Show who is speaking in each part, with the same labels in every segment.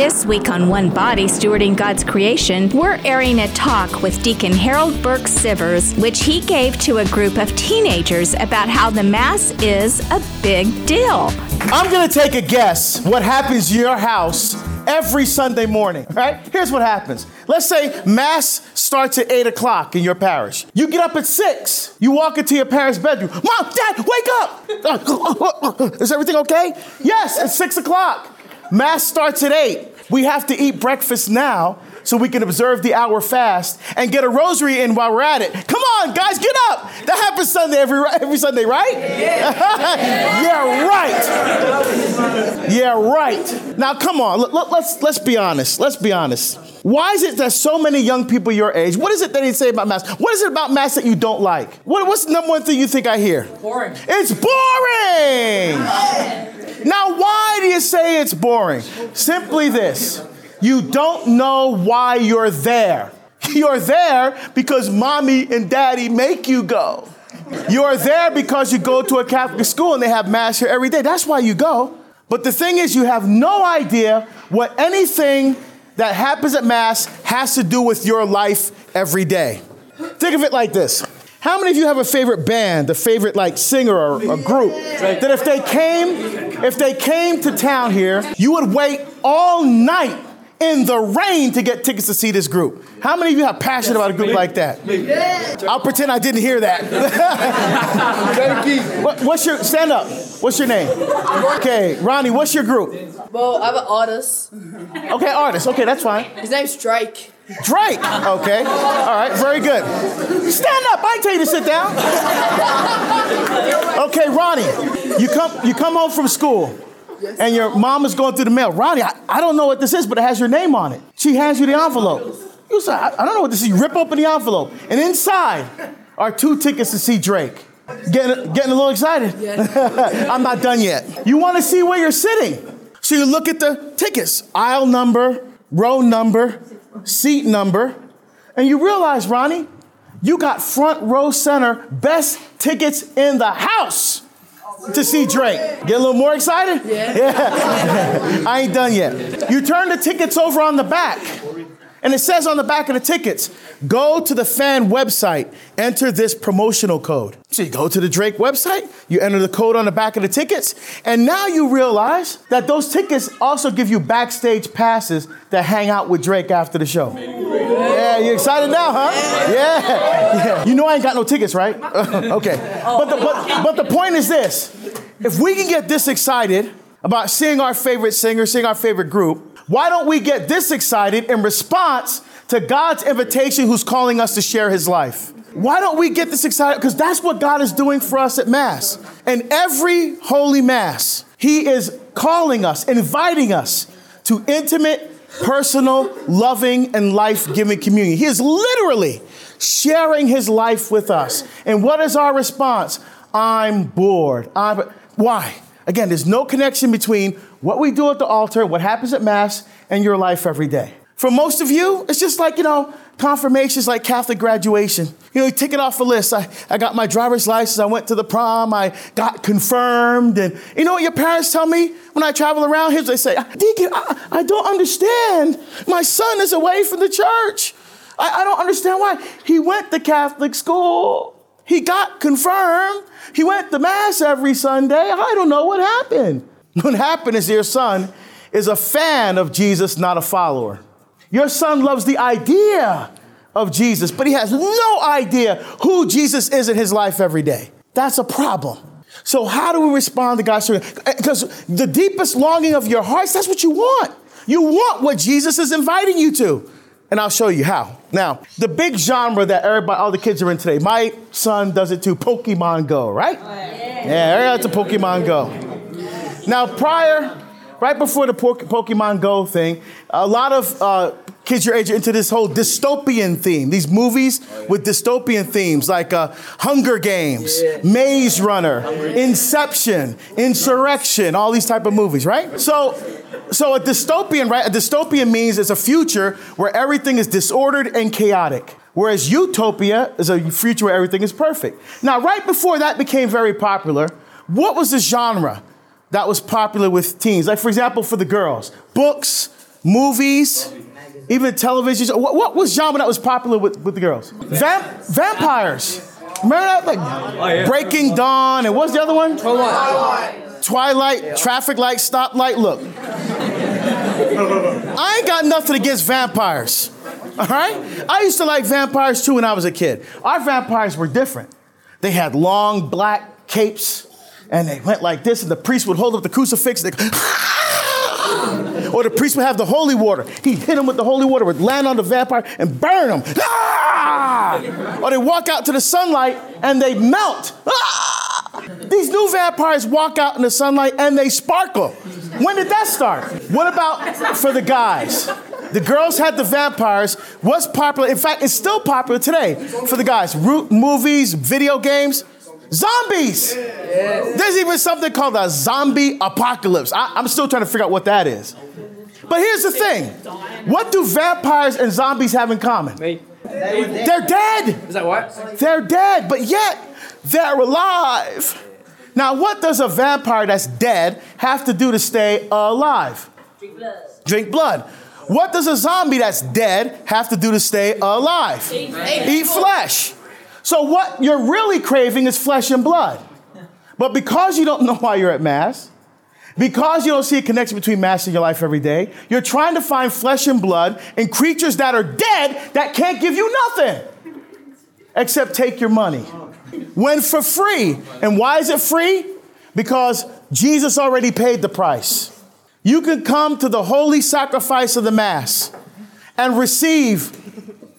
Speaker 1: This week on One Body Stewarding God's Creation, we're airing a talk with Deacon Harold Burke Sivers, which he gave to a group of teenagers about how the Mass is a big deal.
Speaker 2: I'm gonna take a guess what happens in your house every Sunday morning, right? Here's what happens. Let's say Mass starts at 8 o'clock in your parish. You get up at 6. You walk into your parents' bedroom. Mom, Dad, wake up! Is everything okay? Yes, it's 6 o'clock. Mass starts at 8. We have to eat breakfast now so we can observe the hour fast and get a rosary in while we're at it. Come on, guys, get up. That happens Sunday every, every Sunday, right? Yeah, right. Yeah, right. Now, come on, let, let, let's, let's be honest. Let's be honest. Why is it that so many young people your age, what is it that they say about Mass? What is it about Mass that you don't like? What, what's the number one thing you think I hear?
Speaker 3: Boring.
Speaker 2: It's boring. Now, why do you say it's boring? Simply this you don't know why you're there. You're there because mommy and daddy make you go. You're there because you go to a Catholic school and they have Mass here every day. That's why you go. But the thing is, you have no idea what anything that happens at Mass has to do with your life every day. Think of it like this. How many of you have a favorite band, a favorite like singer or a group that if they came, if they came to town here, you would wait all night in the rain to get tickets to see this group? How many of you have passion about a group like that? I'll pretend I didn't hear that. What- what's your stand up? What's your name? Okay, Ronnie, what's your group?
Speaker 3: Well, I'm an artist.
Speaker 2: Okay, artist. Okay, that's fine.
Speaker 3: His name's Drake.
Speaker 2: Drake. Okay. All right. Very good. Stand up. I tell you to sit down. Okay, Ronnie. You come. You come home from school, and your mom is going through the mail. Ronnie, I, I don't know what this is, but it has your name on it. She hands you the envelope. You say, I, I don't know what this is. You rip open the envelope, and inside are two tickets to see Drake. Getting, getting a little excited. I'm not done yet. You want to see where you're sitting. So you look at the tickets, aisle number, row number, seat number, and you realize, Ronnie, you got front row center, best tickets in the house to see Drake. Get a little more excited? Yeah. I ain't done yet. You turn the tickets over on the back, and it says on the back of the tickets, go to the fan website, enter this promotional code. So you go to the Drake website, you enter the code on the back of the tickets, and now you realize that those tickets also give you backstage passes to hang out with Drake after the show. Yeah, you excited now, huh? Yeah. yeah. You know I ain't got no tickets, right? okay. But the, but, but the point is this if we can get this excited about seeing our favorite singer, seeing our favorite group, why don't we get this excited in response to God's invitation who's calling us to share his life? Why don't we get this excited? Because that's what God is doing for us at Mass. And every Holy Mass, he is calling us, inviting us to intimate, personal, loving, and life giving communion. He is literally sharing his life with us. And what is our response? I'm bored. I'm, why? Again, there's no connection between what we do at the altar, what happens at Mass, and your life every day. For most of you, it's just like, you know, confirmations like Catholic graduation. You know, you tick it off a list. I, I got my driver's license, I went to the prom, I got confirmed. And you know what your parents tell me when I travel around? What they say ah, Deacon, I, I don't understand. My son is away from the church. I, I don't understand why. He went to Catholic school. He got confirmed. He went to Mass every Sunday. I don't know what happened. What happened is your son is a fan of Jesus, not a follower. Your son loves the idea of Jesus, but he has no idea who Jesus is in his life every day. That's a problem. So, how do we respond to God's Because eh, the deepest longing of your hearts, that's what you want. You want what Jesus is inviting you to. And I'll show you how. Now, the big genre that everybody, all the kids are in today, my son does it too Pokemon Go, right? Oh, yeah, everybody's a Pokemon Go. Now, prior, right before the Pokemon Go thing, a lot of uh, kids your age are into this whole dystopian theme. These movies with dystopian themes like uh, Hunger Games, Maze Runner, Inception, Insurrection, all these type of movies, right? So, so a dystopian, right? A dystopian means it's a future where everything is disordered and chaotic. Whereas utopia is a future where everything is perfect. Now, right before that became very popular, what was the genre that was popular with teens? Like, for example, for the girls, books, movies, even television. show- What, what was genre that was popular with, with the girls? Vamp, vampires. Remember that? Like Breaking Dawn, and what's the other one? Twilight, traffic light, stoplight. Look, I ain't got nothing against vampires. All right? I used to like vampires too when I was a kid. Our vampires were different. They had long black capes and they went like this, and the priest would hold up the crucifix. And they, or the priest would have the holy water. He'd hit him with the holy water, would land on the vampire and burn him. Ah! Or they walk out to the sunlight and they melt. Ah! These new vampires walk out in the sunlight and they sparkle. When did that start? What about for the guys? The girls had the vampires. What's popular? In fact, it's still popular today for the guys. Ru- movies, video games, zombies. There's even something called a zombie apocalypse. I, I'm still trying to figure out what that is. But here's the thing what do vampires and zombies have in common? They're dead.
Speaker 4: Is that what?
Speaker 2: They're dead, but yet they're alive. Now, what does a vampire that's dead have to do to stay alive? Drink blood. Drink blood. What does a zombie that's dead have to do to stay alive? Eat flesh. So, what you're really craving is flesh and blood. But because you don't know why you're at Mass, because you don't see a connection between Mass and your life every day, you're trying to find flesh and blood in creatures that are dead that can't give you nothing except take your money. When for free. And why is it free? Because Jesus already paid the price. You can come to the holy sacrifice of the Mass and receive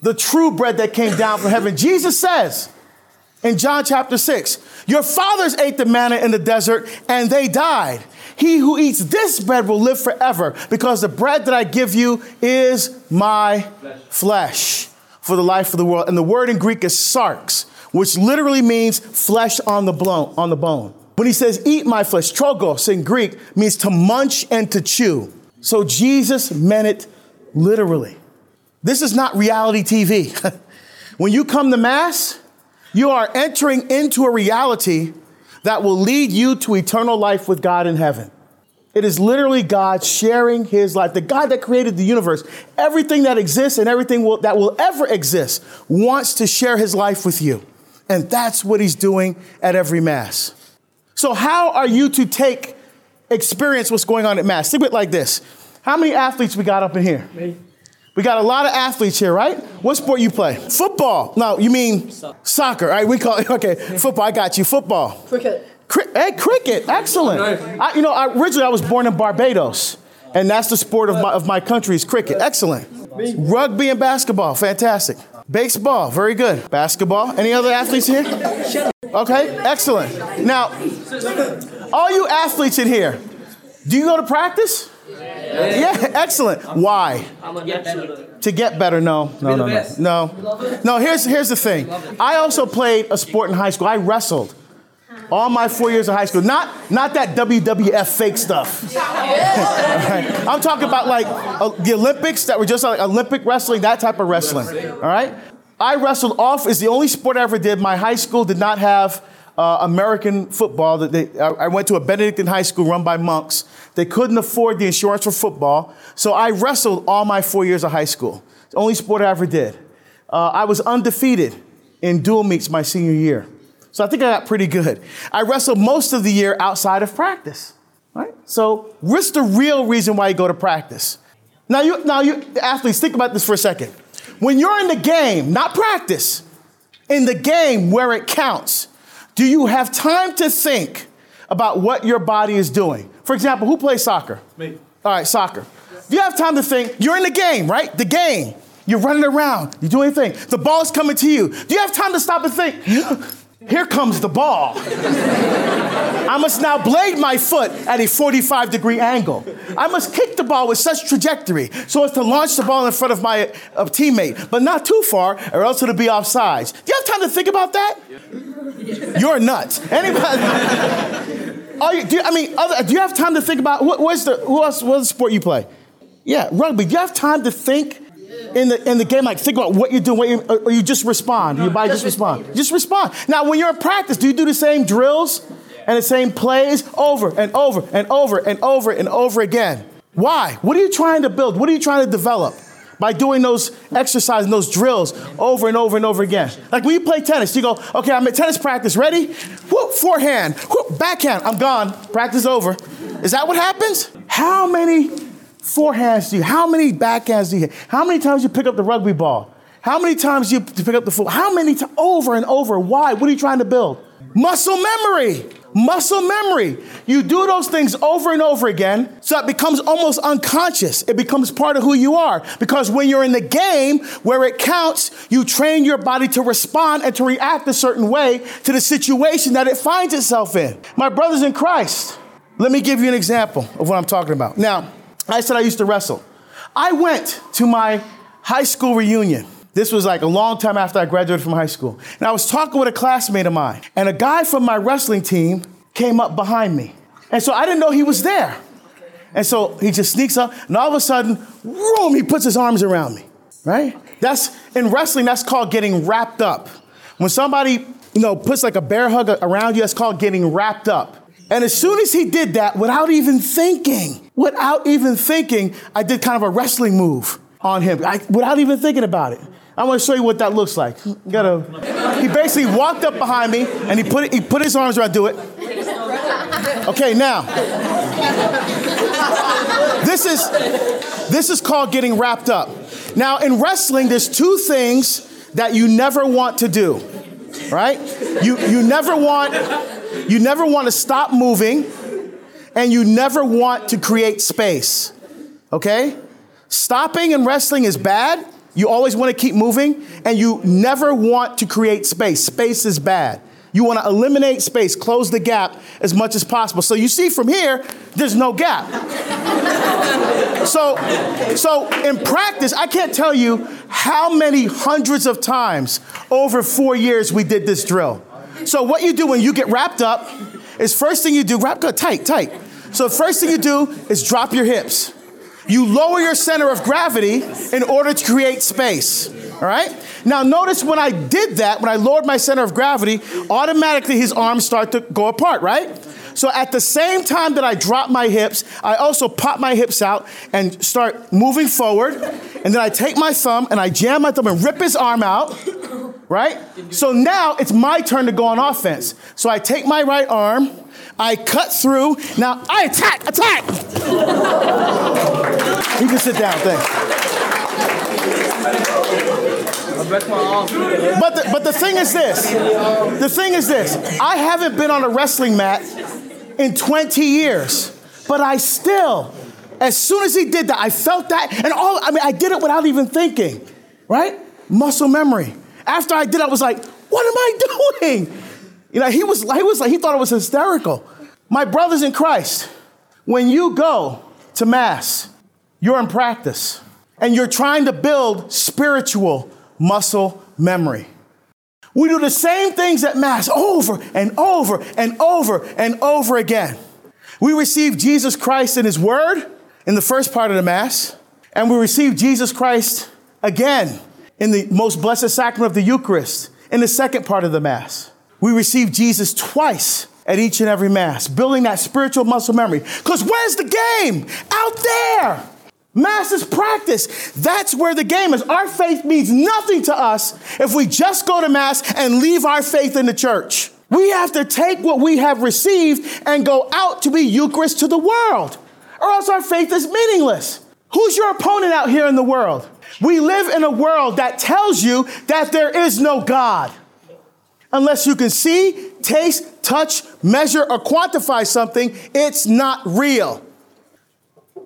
Speaker 2: the true bread that came down from heaven. Jesus says in John chapter 6, Your fathers ate the manna in the desert and they died. He who eats this bread will live forever because the bread that I give you is my flesh for the life of the world. And the word in Greek is sarx, which literally means flesh on the, blo- on the bone. When he says eat my flesh, trogos in Greek means to munch and to chew. So Jesus meant it literally. This is not reality TV. when you come to Mass, you are entering into a reality that will lead you to eternal life with God in heaven. It is literally God sharing his life. The God that created the universe, everything that exists and everything will, that will ever exist, wants to share his life with you. And that's what he's doing at every Mass. So, how are you to take experience what's going on at Mass? Think of it like this How many athletes we got up in here?
Speaker 4: Me.
Speaker 2: We got a lot of athletes here, right? What sport you play? Football. No, you mean soccer. All right, we call it, okay, football. I got you. Football.
Speaker 3: Cricket.
Speaker 2: Cri- hey, cricket. Excellent. I, you know, I, originally I was born in Barbados, and that's the sport of my, of my country is cricket. Excellent. Rugby and basketball. Fantastic. Baseball. Very good. Basketball. Any other athletes here? Okay, excellent. Now, all you athletes in here, do you go to practice? Yeah, excellent. Why?
Speaker 4: Gonna get better.
Speaker 2: To get better, no, no, no, no, no. No, here's, here's the thing. I also played a sport in high school. I wrestled all my four years of high school. Not, not that WWF fake stuff. Alright? I'm talking about like uh, the Olympics that were just like Olympic wrestling, that type of wrestling. All right? I wrestled off, is the only sport I ever did. My high school did not have uh, American football. That they, I went to a Benedictine high school run by monks. They couldn't afford the insurance for football, so I wrestled all my four years of high school. It's the only sport I ever did. Uh, I was undefeated in dual meets my senior year, so I think I got pretty good. I wrestled most of the year outside of practice. Right? So, what's the real reason why you go to practice? Now, you, now you athletes, think about this for a second. When you're in the game, not practice, in the game where it counts, do you have time to think about what your body is doing? For example, who plays soccer?
Speaker 4: Me.
Speaker 2: All right, soccer. Do you have time to think? You're in the game, right? The game. You're running around. You're doing anything. The ball's coming to you. Do you have time to stop and think? Here comes the ball. I must now blade my foot at a 45 degree angle. I must kick the ball with such trajectory so as to launch the ball in front of my uh, teammate, but not too far, or else it'll be offsides. Do you have time to think about that? You're nuts. Anybody? Are you, do you, I mean, other, do you have time to think about what, what's the who else? What's the sport you play? Yeah, rugby. Do you have time to think in the in the game? Like think about what you're doing, what you, or, you just respond. Your body just respond. Just respond. Now, when you're in practice, do you do the same drills and the same plays over and over and over and over and over again? Why? What are you trying to build? What are you trying to develop? By doing those exercises those drills over and over and over again. Like when you play tennis, you go, okay, I'm at tennis practice, ready? Whoop, forehand, whoop, backhand, I'm gone, practice over. Is that what happens? How many forehands do you, how many backhands do you hit? How many times you pick up the rugby ball? How many times you pick up the football? How many times? Over and over. Why? What are you trying to build? Muscle memory. Muscle memory. You do those things over and over again, so it becomes almost unconscious. It becomes part of who you are. Because when you're in the game where it counts, you train your body to respond and to react a certain way to the situation that it finds itself in. My brothers in Christ, let me give you an example of what I'm talking about. Now, I said I used to wrestle. I went to my high school reunion. This was like a long time after I graduated from high school. And I was talking with a classmate of mine, and a guy from my wrestling team came up behind me. And so I didn't know he was there. And so he just sneaks up, and all of a sudden, boom, he puts his arms around me, right? That's in wrestling, that's called getting wrapped up. When somebody, you know, puts like a bear hug around you, that's called getting wrapped up. And as soon as he did that, without even thinking, without even thinking, I did kind of a wrestling move on him, I, without even thinking about it. I want to show you what that looks like. Gotta, he basically walked up behind me and he put, he put his arms around, do it. Okay, now, this is, this is called getting wrapped up. Now, in wrestling, there's two things that you never want to do, right? You, you never want, you never want to stop moving and you never want to create space, okay? Stopping in wrestling is bad you always want to keep moving and you never want to create space. Space is bad. You want to eliminate space, close the gap as much as possible. So you see from here, there's no gap. so, so in practice, I can't tell you how many hundreds of times over four years we did this drill. So what you do when you get wrapped up is first thing you do, wrap up tight, tight. So first thing you do is drop your hips. You lower your center of gravity in order to create space. All right? Now, notice when I did that, when I lowered my center of gravity, automatically his arms start to go apart, right? So at the same time that I drop my hips, I also pop my hips out and start moving forward. And then I take my thumb and I jam my thumb and rip his arm out, right? So now it's my turn to go on offense. So I take my right arm, I cut through. Now I attack, attack. you can sit down, thanks. But the, but the thing is this. The thing is this. I haven't been on a wrestling mat in 20 years, but I still, as soon as he did that, I felt that, and all, I mean, I did it without even thinking, right? Muscle memory. After I did, I was like, what am I doing? You know, he was, he was like, he thought it was hysterical. My brothers in Christ, when you go to Mass, you're in practice and you're trying to build spiritual muscle memory. We do the same things at Mass over and over and over and over again. We receive Jesus Christ in His Word in the first part of the Mass, and we receive Jesus Christ again in the most blessed sacrament of the Eucharist in the second part of the Mass. We receive Jesus twice at each and every Mass, building that spiritual muscle memory. Because where's the game? Out there. Mass is practice. That's where the game is. Our faith means nothing to us if we just go to Mass and leave our faith in the church. We have to take what we have received and go out to be Eucharist to the world, or else our faith is meaningless. Who's your opponent out here in the world? We live in a world that tells you that there is no God. Unless you can see, taste, touch, measure, or quantify something, it's not real.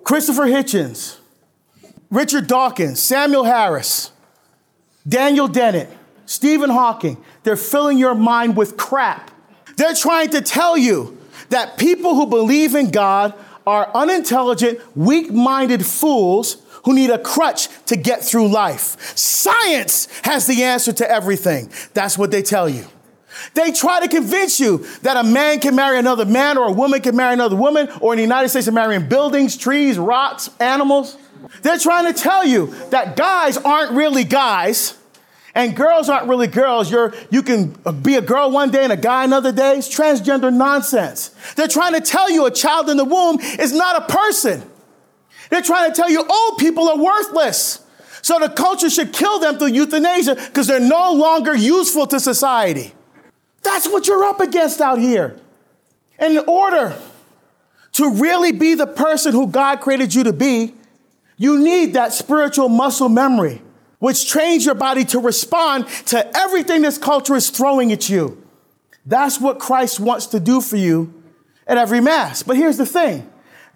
Speaker 2: Christopher Hitchens, Richard Dawkins, Samuel Harris, Daniel Dennett, Stephen Hawking, they're filling your mind with crap. They're trying to tell you that people who believe in God are unintelligent, weak minded fools who need a crutch to get through life. Science has the answer to everything. That's what they tell you. They try to convince you that a man can marry another man or a woman can marry another woman, or in the United States, they're marrying buildings, trees, rocks, animals. They're trying to tell you that guys aren't really guys and girls aren't really girls. You're, you can be a girl one day and a guy another day. It's transgender nonsense. They're trying to tell you a child in the womb is not a person. They're trying to tell you old people are worthless. So the culture should kill them through euthanasia because they're no longer useful to society. That's what you're up against out here. And in order to really be the person who God created you to be, you need that spiritual muscle memory, which trains your body to respond to everything this culture is throwing at you. That's what Christ wants to do for you at every Mass. But here's the thing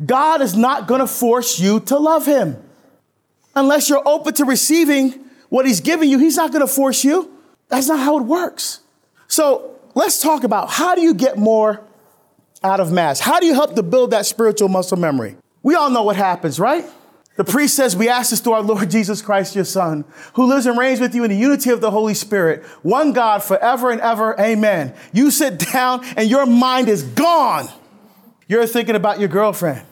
Speaker 2: God is not going to force you to love Him. Unless you're open to receiving what He's giving you, He's not going to force you. That's not how it works. So let's talk about how do you get more out of Mass? How do you help to build that spiritual muscle memory? We all know what happens, right? The priest says, We ask this through our Lord Jesus Christ, your Son, who lives and reigns with you in the unity of the Holy Spirit, one God forever and ever. Amen. You sit down and your mind is gone. You're thinking about your girlfriend.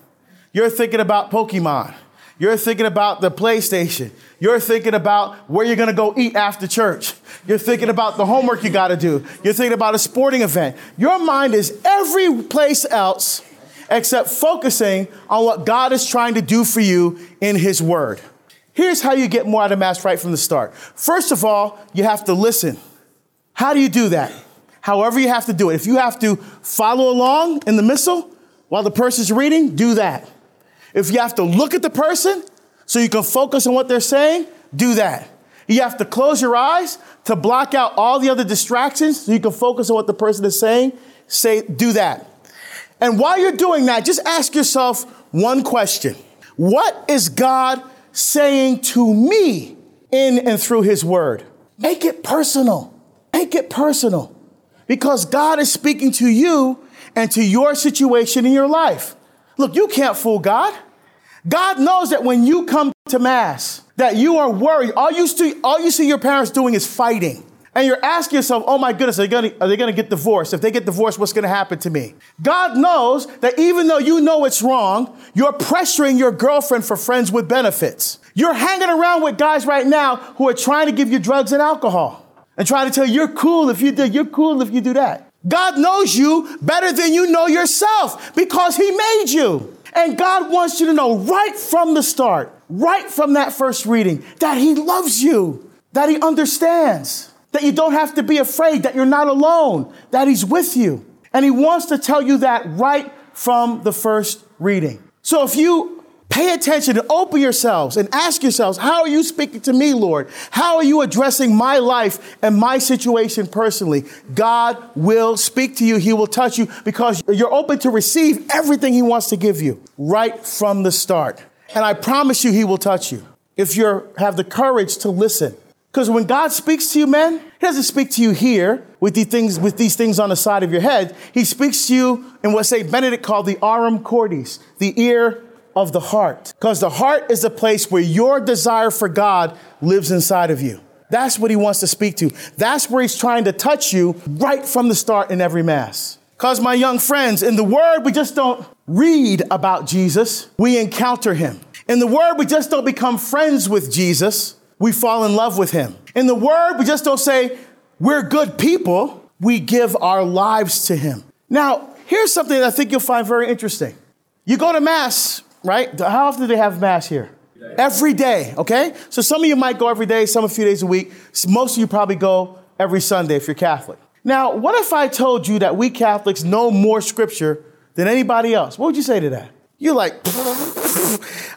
Speaker 2: You're thinking about Pokemon. You're thinking about the PlayStation. You're thinking about where you're going to go eat after church. You're thinking about the homework you got to do. You're thinking about a sporting event. Your mind is every place else except focusing on what God is trying to do for you in His Word. Here's how you get more out of Mass right from the start. First of all, you have to listen. How do you do that? However, you have to do it. If you have to follow along in the missal while the person's reading, do that. If you have to look at the person so you can focus on what they're saying, do that. You have to close your eyes to block out all the other distractions so you can focus on what the person is saying, say, do that. And while you're doing that, just ask yourself one question What is God saying to me in and through His Word? Make it personal. Make it personal. Because God is speaking to you and to your situation in your life. Look, you can't fool God. God knows that when you come to Mass, that you are worried. All you, see, all you see your parents doing is fighting. And you're asking yourself, oh my goodness, are they, gonna, get divorced? If they get divorced, what's gonna happen to me? God knows that even though you know it's wrong, you're pressuring your girlfriend for friends with benefits. You're hanging around with guys right now who are trying to give you drugs and alcohol and trying to tell you you're cool if you do, you're cool if you do that. God knows you better than you know yourself because He made you. And God wants you to know right from the start, right from that first reading, that He loves you, that He understands, that you don't have to be afraid, that you're not alone, that He's with you. And He wants to tell you that right from the first reading. So if you Pay attention and open yourselves and ask yourselves, how are you speaking to me, Lord? How are you addressing my life and my situation personally? God will speak to you. He will touch you because you're open to receive everything He wants to give you right from the start. And I promise you, He will touch you if you have the courage to listen. Because when God speaks to you, man, He doesn't speak to you here with these things, with these things on the side of your head. He speaks to you in what St. Benedict called the aurem cordis, the ear of the heart. Because the heart is a place where your desire for God lives inside of you. That's what he wants to speak to. That's where he's trying to touch you right from the start in every Mass. Because, my young friends, in the Word, we just don't read about Jesus, we encounter him. In the Word, we just don't become friends with Jesus, we fall in love with him. In the Word, we just don't say, we're good people, we give our lives to him. Now, here's something that I think you'll find very interesting. You go to Mass right? How often do they have Mass here? Every day, okay? So some of you might go every day, some a few days a week. Most of you probably go every Sunday if you're Catholic. Now, what if I told you that we Catholics know more scripture than anybody else? What would you say to that? You're like,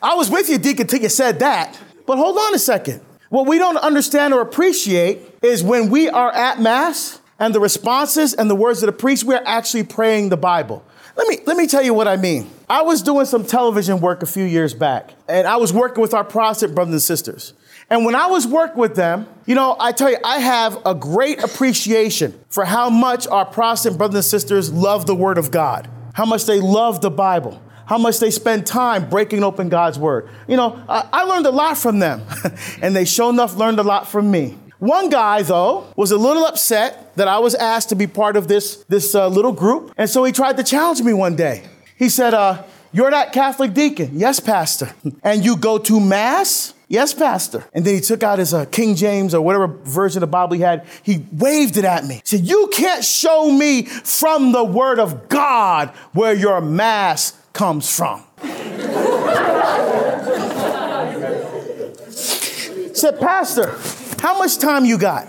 Speaker 2: I was with you, Deacon, till you said that. But hold on a second. What we don't understand or appreciate is when we are at Mass and the responses and the words of the priest, we're actually praying the Bible. Let me, let me tell you what I mean. I was doing some television work a few years back, and I was working with our Protestant brothers and sisters. And when I was working with them, you know, I tell you, I have a great appreciation for how much our Protestant brothers and sisters love the Word of God, how much they love the Bible, how much they spend time breaking open God's Word. You know, I, I learned a lot from them, and they sure enough learned a lot from me. One guy, though, was a little upset that I was asked to be part of this, this uh, little group. And so he tried to challenge me one day. He said, uh, You're that Catholic deacon? Yes, Pastor. and you go to Mass? Yes, Pastor. And then he took out his uh, King James or whatever version of the Bible he had. He waved it at me. He said, You can't show me from the Word of God where your Mass comes from. Said, Pastor, how much time you got?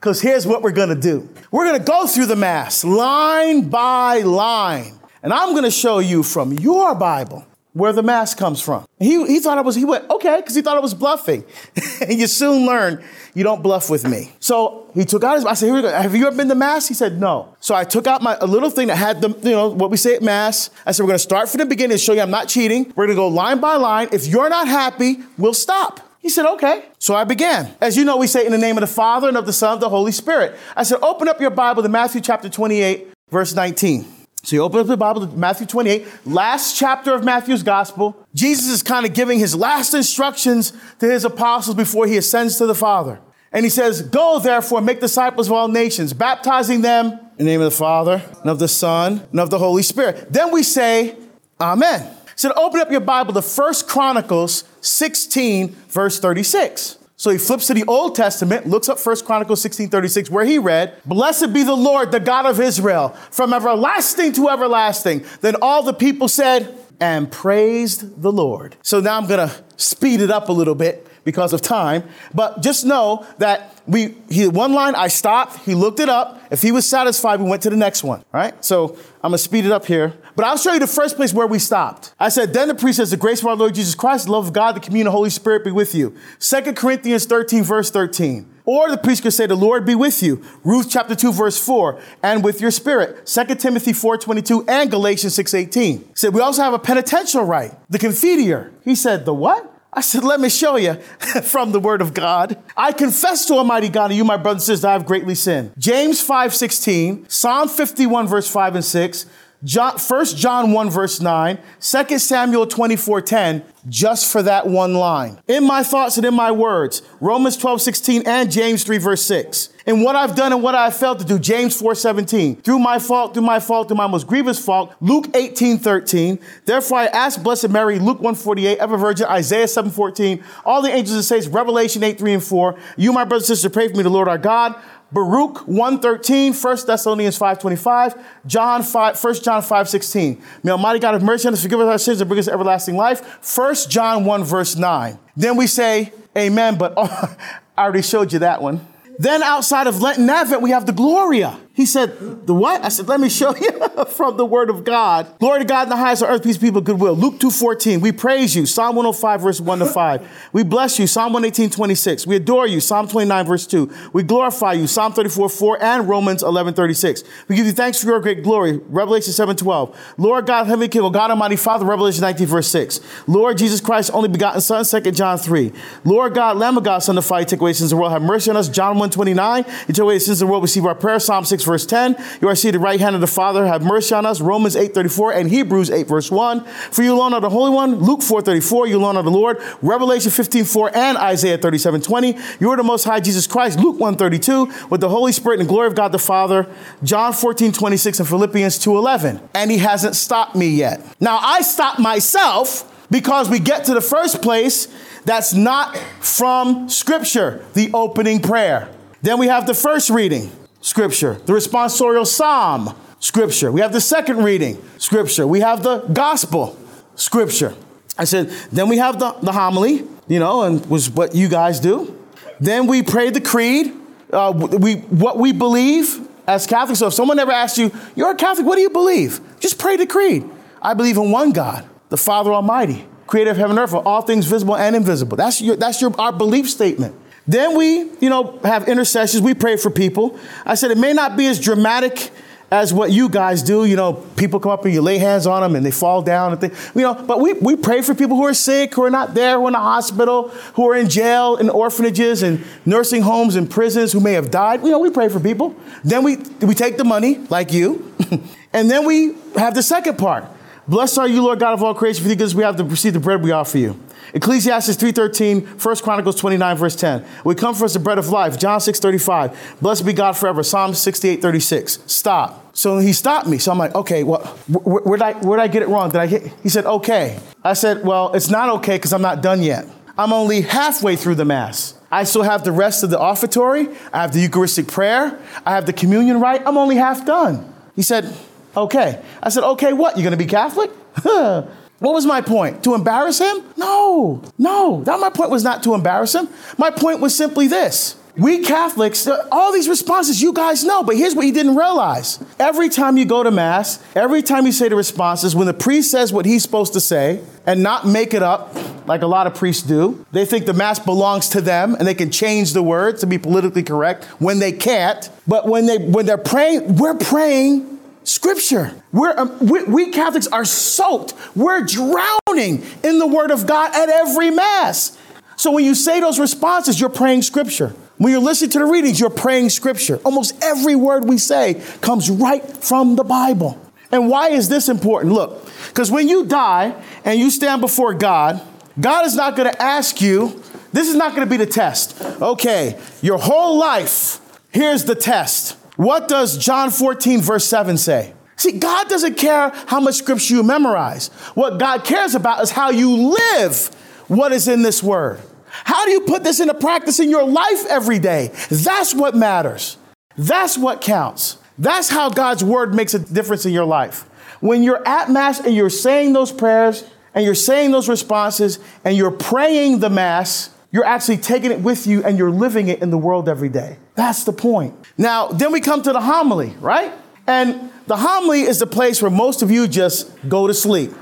Speaker 2: Because here's what we're gonna do. We're gonna go through the Mass line by line. And I'm gonna show you from your Bible where the Mass comes from. He, he thought I was, he went, okay, because he thought I was bluffing. and you soon learn you don't bluff with me. So he took out his, I said, here we go. Have you ever been to Mass? He said, no. So I took out my, a little thing that had the, you know, what we say at Mass. I said, we're gonna start from the beginning to show you I'm not cheating. We're gonna go line by line. If you're not happy, we'll stop. He said, okay. So I began. As you know, we say in the name of the Father and of the Son, of the Holy Spirit. I said, open up your Bible to Matthew chapter 28, verse 19. So you open up the Bible to Matthew 28, last chapter of Matthew's gospel. Jesus is kind of giving his last instructions to his apostles before he ascends to the Father. And he says, Go therefore, make disciples of all nations, baptizing them in the name of the Father, and of the Son, and of the Holy Spirit. Then we say, Amen. So open up your Bible to 1 Chronicles 16, verse 36. So he flips to the Old Testament, looks up 1 Chronicles 16, 36, where he read, Blessed be the Lord, the God of Israel, from everlasting to everlasting. Then all the people said, and praised the Lord. So now I'm gonna speed it up a little bit because of time. But just know that we he one line I stopped, he looked it up. If he was satisfied, we went to the next one. Right? So I'm gonna speed it up here. But I'll show you the first place where we stopped. I said, then the priest says, the grace of our Lord Jesus Christ, the love of God, the communion of the Holy Spirit be with you. 2 Corinthians 13, verse 13. Or the priest could say, the Lord be with you. Ruth chapter 2, verse 4, and with your spirit. 2 Timothy 4, 22, and Galatians 6, 18. He said, we also have a penitential rite, the confiteor. He said, the what? I said, let me show you from the word of God. I confess to Almighty God and you, my brothers and sisters, I have greatly sinned. James 5, 16, Psalm 51, verse 5 and 6, John, 1 John 1 verse 9, 2 Samuel 24 10, just for that one line. In my thoughts and in my words, Romans 12 16 and James 3 verse 6. In what I've done and what I've failed to do, James 4 17. Through my fault, through my fault, through my most grievous fault, Luke 18 13. Therefore I ask Blessed Mary, Luke 1 48, ever virgin, Isaiah 7 14, all the angels and saints, Revelation 8 3 and 4. You, my brothers and sisters, pray for me, the Lord our God. Baruch 113, 1 Thessalonians 525, John 5, 1 John 5, 16. May Almighty God have mercy on us, forgive us our sins, and bring us everlasting life. 1 John 1, verse 9. Then we say, Amen, but oh, I already showed you that one. Then outside of Lenten Advent, we have the Gloria. He said, The what? I said, Let me show you from the Word of God. Glory to God in the highest, on earth, peace, people, goodwill. Luke 2.14, we praise you. Psalm 105, verse 1 to 5. We bless you. Psalm 118, 26. We adore you. Psalm 29, verse 2. We glorify you. Psalm 34, 4 and Romans 11, 36. We give you thanks for your great glory. Revelation 7, 12. Lord God, Heavenly King, God Almighty Father, Revelation 19, verse 6. Lord Jesus Christ, only begotten Son, 2 John 3. Lord God, Lamb of God, Son of Fire, take away sins of the world. Have mercy on us. John 1, 29. You take away sins of the world. Receive our prayer. Psalm 6, verse 10. You are seated right hand of the Father. Have mercy on us. Romans 8, 34 and Hebrews 8, verse 1. For you alone are the Holy One. Luke 4, 34. You alone are the Lord. Revelation 15, 4 and Isaiah 37, 20. You are the Most High Jesus Christ. Luke 1, 32. With the Holy Spirit and the glory of God the Father. John 14, 26 and Philippians 2, 11. And he hasn't stopped me yet. Now I stopped myself because we get to the first place that's not from Scripture, the opening prayer. Then we have the first reading, Scripture, the responsorial psalm, Scripture. We have the second reading, Scripture. We have the gospel, Scripture. I said, then we have the, the homily, you know, and was what you guys do. Then we pray the creed, uh, we, what we believe as Catholics. So if someone ever asks you, you're a Catholic, what do you believe? Just pray the creed. I believe in one God, the Father Almighty, creator of heaven and earth, all things visible and invisible. That's your, that's your, our belief statement. Then we, you know, have intercessions. We pray for people. I said it may not be as dramatic as what you guys do. You know, people come up and you lay hands on them and they fall down and things. You know, but we, we pray for people who are sick, who are not there, who are in the hospital, who are in jail, in orphanages, and nursing homes and prisons, who may have died. You know, we pray for people. Then we we take the money, like you, and then we have the second part. Blessed are you, Lord God of all creation, because we have to receive the bread we offer you. Ecclesiastes 3.13, 1 Chronicles 29, verse 10. We come for us the bread of life. John 6.35. Blessed be God forever. Psalm 68.36. Stop. So he stopped me. So I'm like, okay, well, where, where, did I, where did I get it wrong? Did I? He said, okay. I said, well, it's not okay because I'm not done yet. I'm only halfway through the Mass. I still have the rest of the offertory. I have the Eucharistic prayer. I have the communion rite. I'm only half done. He said, okay. I said, okay, what? You're going to be Catholic? What was my point? To embarrass him? No, no. That my point was not to embarrass him. My point was simply this. We Catholics, uh, all these responses you guys know, but here's what you didn't realize. Every time you go to Mass, every time you say the responses, when the priest says what he's supposed to say and not make it up, like a lot of priests do, they think the Mass belongs to them and they can change the words to be politically correct when they can't. But when, they, when they're praying, we're praying Scripture. We're, um, we, we Catholics are soaked. We're drowning in the Word of God at every Mass. So when you say those responses, you're praying Scripture. When you're listening to the readings, you're praying scripture. Almost every word we say comes right from the Bible. And why is this important? Look, because when you die and you stand before God, God is not going to ask you, this is not going to be the test. Okay, your whole life, here's the test. What does John 14, verse 7 say? See, God doesn't care how much scripture you memorize. What God cares about is how you live what is in this word. How do you put this into practice in your life every day? That's what matters. That's what counts. That's how God's word makes a difference in your life. When you're at Mass and you're saying those prayers and you're saying those responses and you're praying the Mass, you're actually taking it with you and you're living it in the world every day. That's the point. Now, then we come to the homily, right? And the homily is the place where most of you just go to sleep,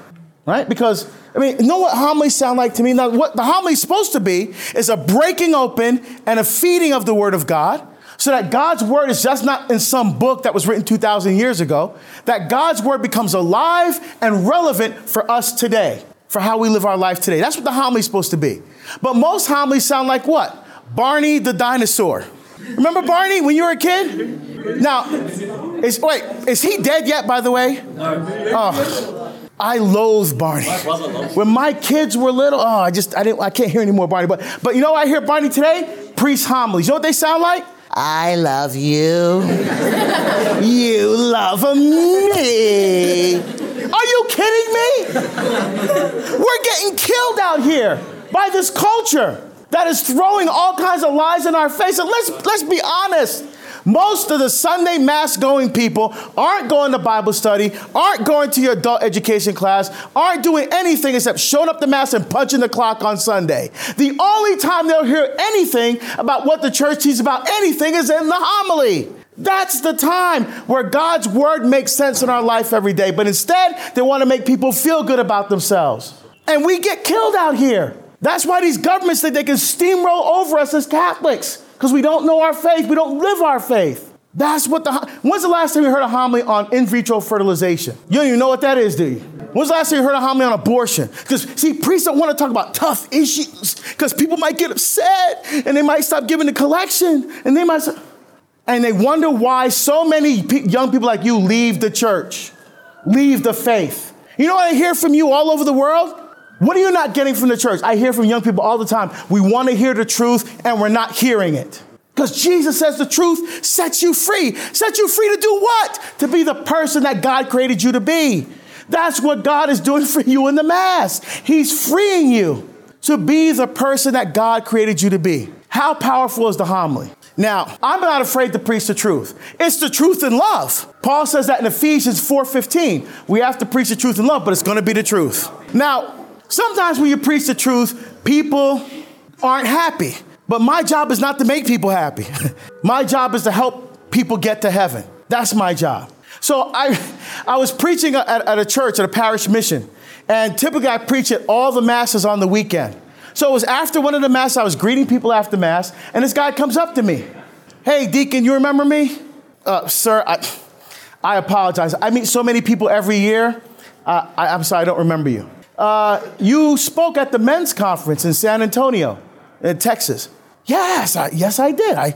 Speaker 2: right? Because I mean, you know what homilies sound like to me? Now, what the homily is supposed to be is a breaking open and a feeding of the Word of God so that God's Word is just not in some book that was written 2,000 years ago, that God's Word becomes alive and relevant for us today, for how we live our life today. That's what the homily is supposed to be. But most homilies sound like what? Barney the dinosaur. Remember Barney when you were a kid? Now, is, wait, is he dead yet, by the way? Oh. I loathe Barney. When my kids were little, oh, I just I didn't I can't hear any more Barney. But but you know I hear Barney today? Priest homilies. You know what they sound like? I love you. you love me. Kidding me? We're getting killed out here by this culture that is throwing all kinds of lies in our face. And let's let's be honest. Most of the Sunday mass going people aren't going to Bible study, aren't going to your adult education class, aren't doing anything except showing up to mass and punching the clock on Sunday. The only time they'll hear anything about what the church teaches about anything is in the homily. That's the time where God's word makes sense in our life every day. But instead, they want to make people feel good about themselves. And we get killed out here. That's why these governments think they can steamroll over us as Catholics because we don't know our faith. We don't live our faith. That's what the. When's the last time you heard a homily on in vitro fertilization? You don't even know what that is, do you? When's the last time you heard a homily on abortion? Because, see, priests don't want to talk about tough issues because people might get upset and they might stop giving the collection and they might. And they wonder why so many young people like you leave the church, leave the faith. You know what I hear from you all over the world? What are you not getting from the church? I hear from young people all the time. We want to hear the truth and we're not hearing it. Because Jesus says the truth sets you free. Sets you free to do what? To be the person that God created you to be. That's what God is doing for you in the Mass. He's freeing you to be the person that God created you to be. How powerful is the homily? Now, I'm not afraid to preach the truth. It's the truth in love. Paul says that in Ephesians 4:15. We have to preach the truth in love, but it's going to be the truth. Now, Sometimes when you preach the truth, people aren't happy. But my job is not to make people happy. my job is to help people get to heaven. That's my job. So I, I was preaching at, at a church, at a parish mission. And typically I preach at all the masses on the weekend. So it was after one of the mass, I was greeting people after mass, and this guy comes up to me. Hey, Deacon, you remember me? Uh, sir, I, I apologize. I meet so many people every year. Uh, I, I'm sorry, I don't remember you uh, you spoke at the men's conference in San Antonio, in Texas. Yes, I, yes, I did. I,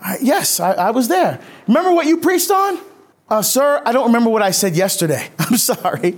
Speaker 2: I yes, I, I, was there. Remember what you preached on? Uh, sir, I don't remember what I said yesterday. I'm sorry.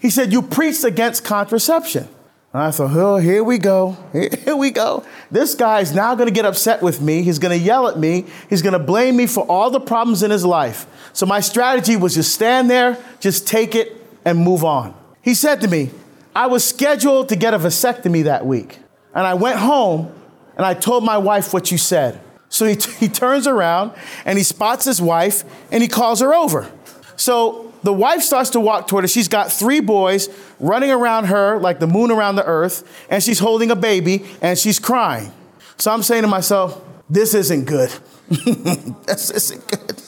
Speaker 2: He said, You preached against contraception. And I thought, oh, here we go. Here we go. This guy is now going to get upset with me. He's going to yell at me. He's going to blame me for all the problems in his life. So my strategy was just stand there, just take it, and move on. He said to me, I was scheduled to get a vasectomy that week. And I went home and I told my wife what you said. So he, t- he turns around and he spots his wife and he calls her over. So the wife starts to walk toward her. She's got three boys running around her like the moon around the earth, and she's holding a baby and she's crying. So I'm saying to myself, this isn't good. this isn't good.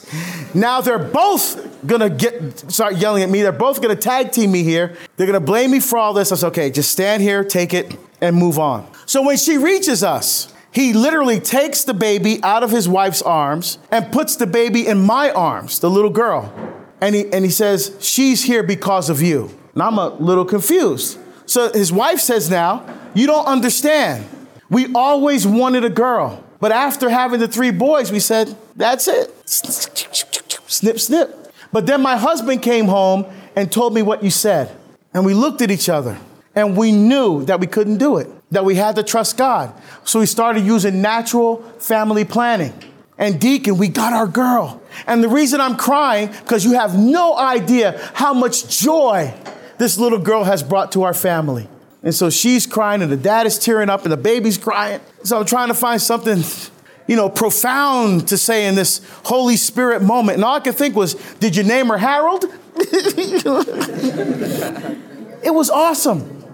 Speaker 2: Now they're both gonna get start yelling at me. They're both gonna tag team me here. They're gonna blame me for all this. I said, okay, just stand here, take it, and move on. So when she reaches us, he literally takes the baby out of his wife's arms and puts the baby in my arms, the little girl. And he, and he says, She's here because of you. And I'm a little confused. So his wife says, Now, you don't understand. We always wanted a girl. But after having the three boys, we said, That's it. Snip, snip. But then my husband came home and told me what you said. And we looked at each other and we knew that we couldn't do it, that we had to trust God. So we started using natural family planning. And Deacon, we got our girl. And the reason I'm crying, because you have no idea how much joy this little girl has brought to our family. And so she's crying, and the dad is tearing up, and the baby's crying. So I'm trying to find something, you know, profound to say in this Holy Spirit moment. And all I could think was, did you name her Harold? it was awesome.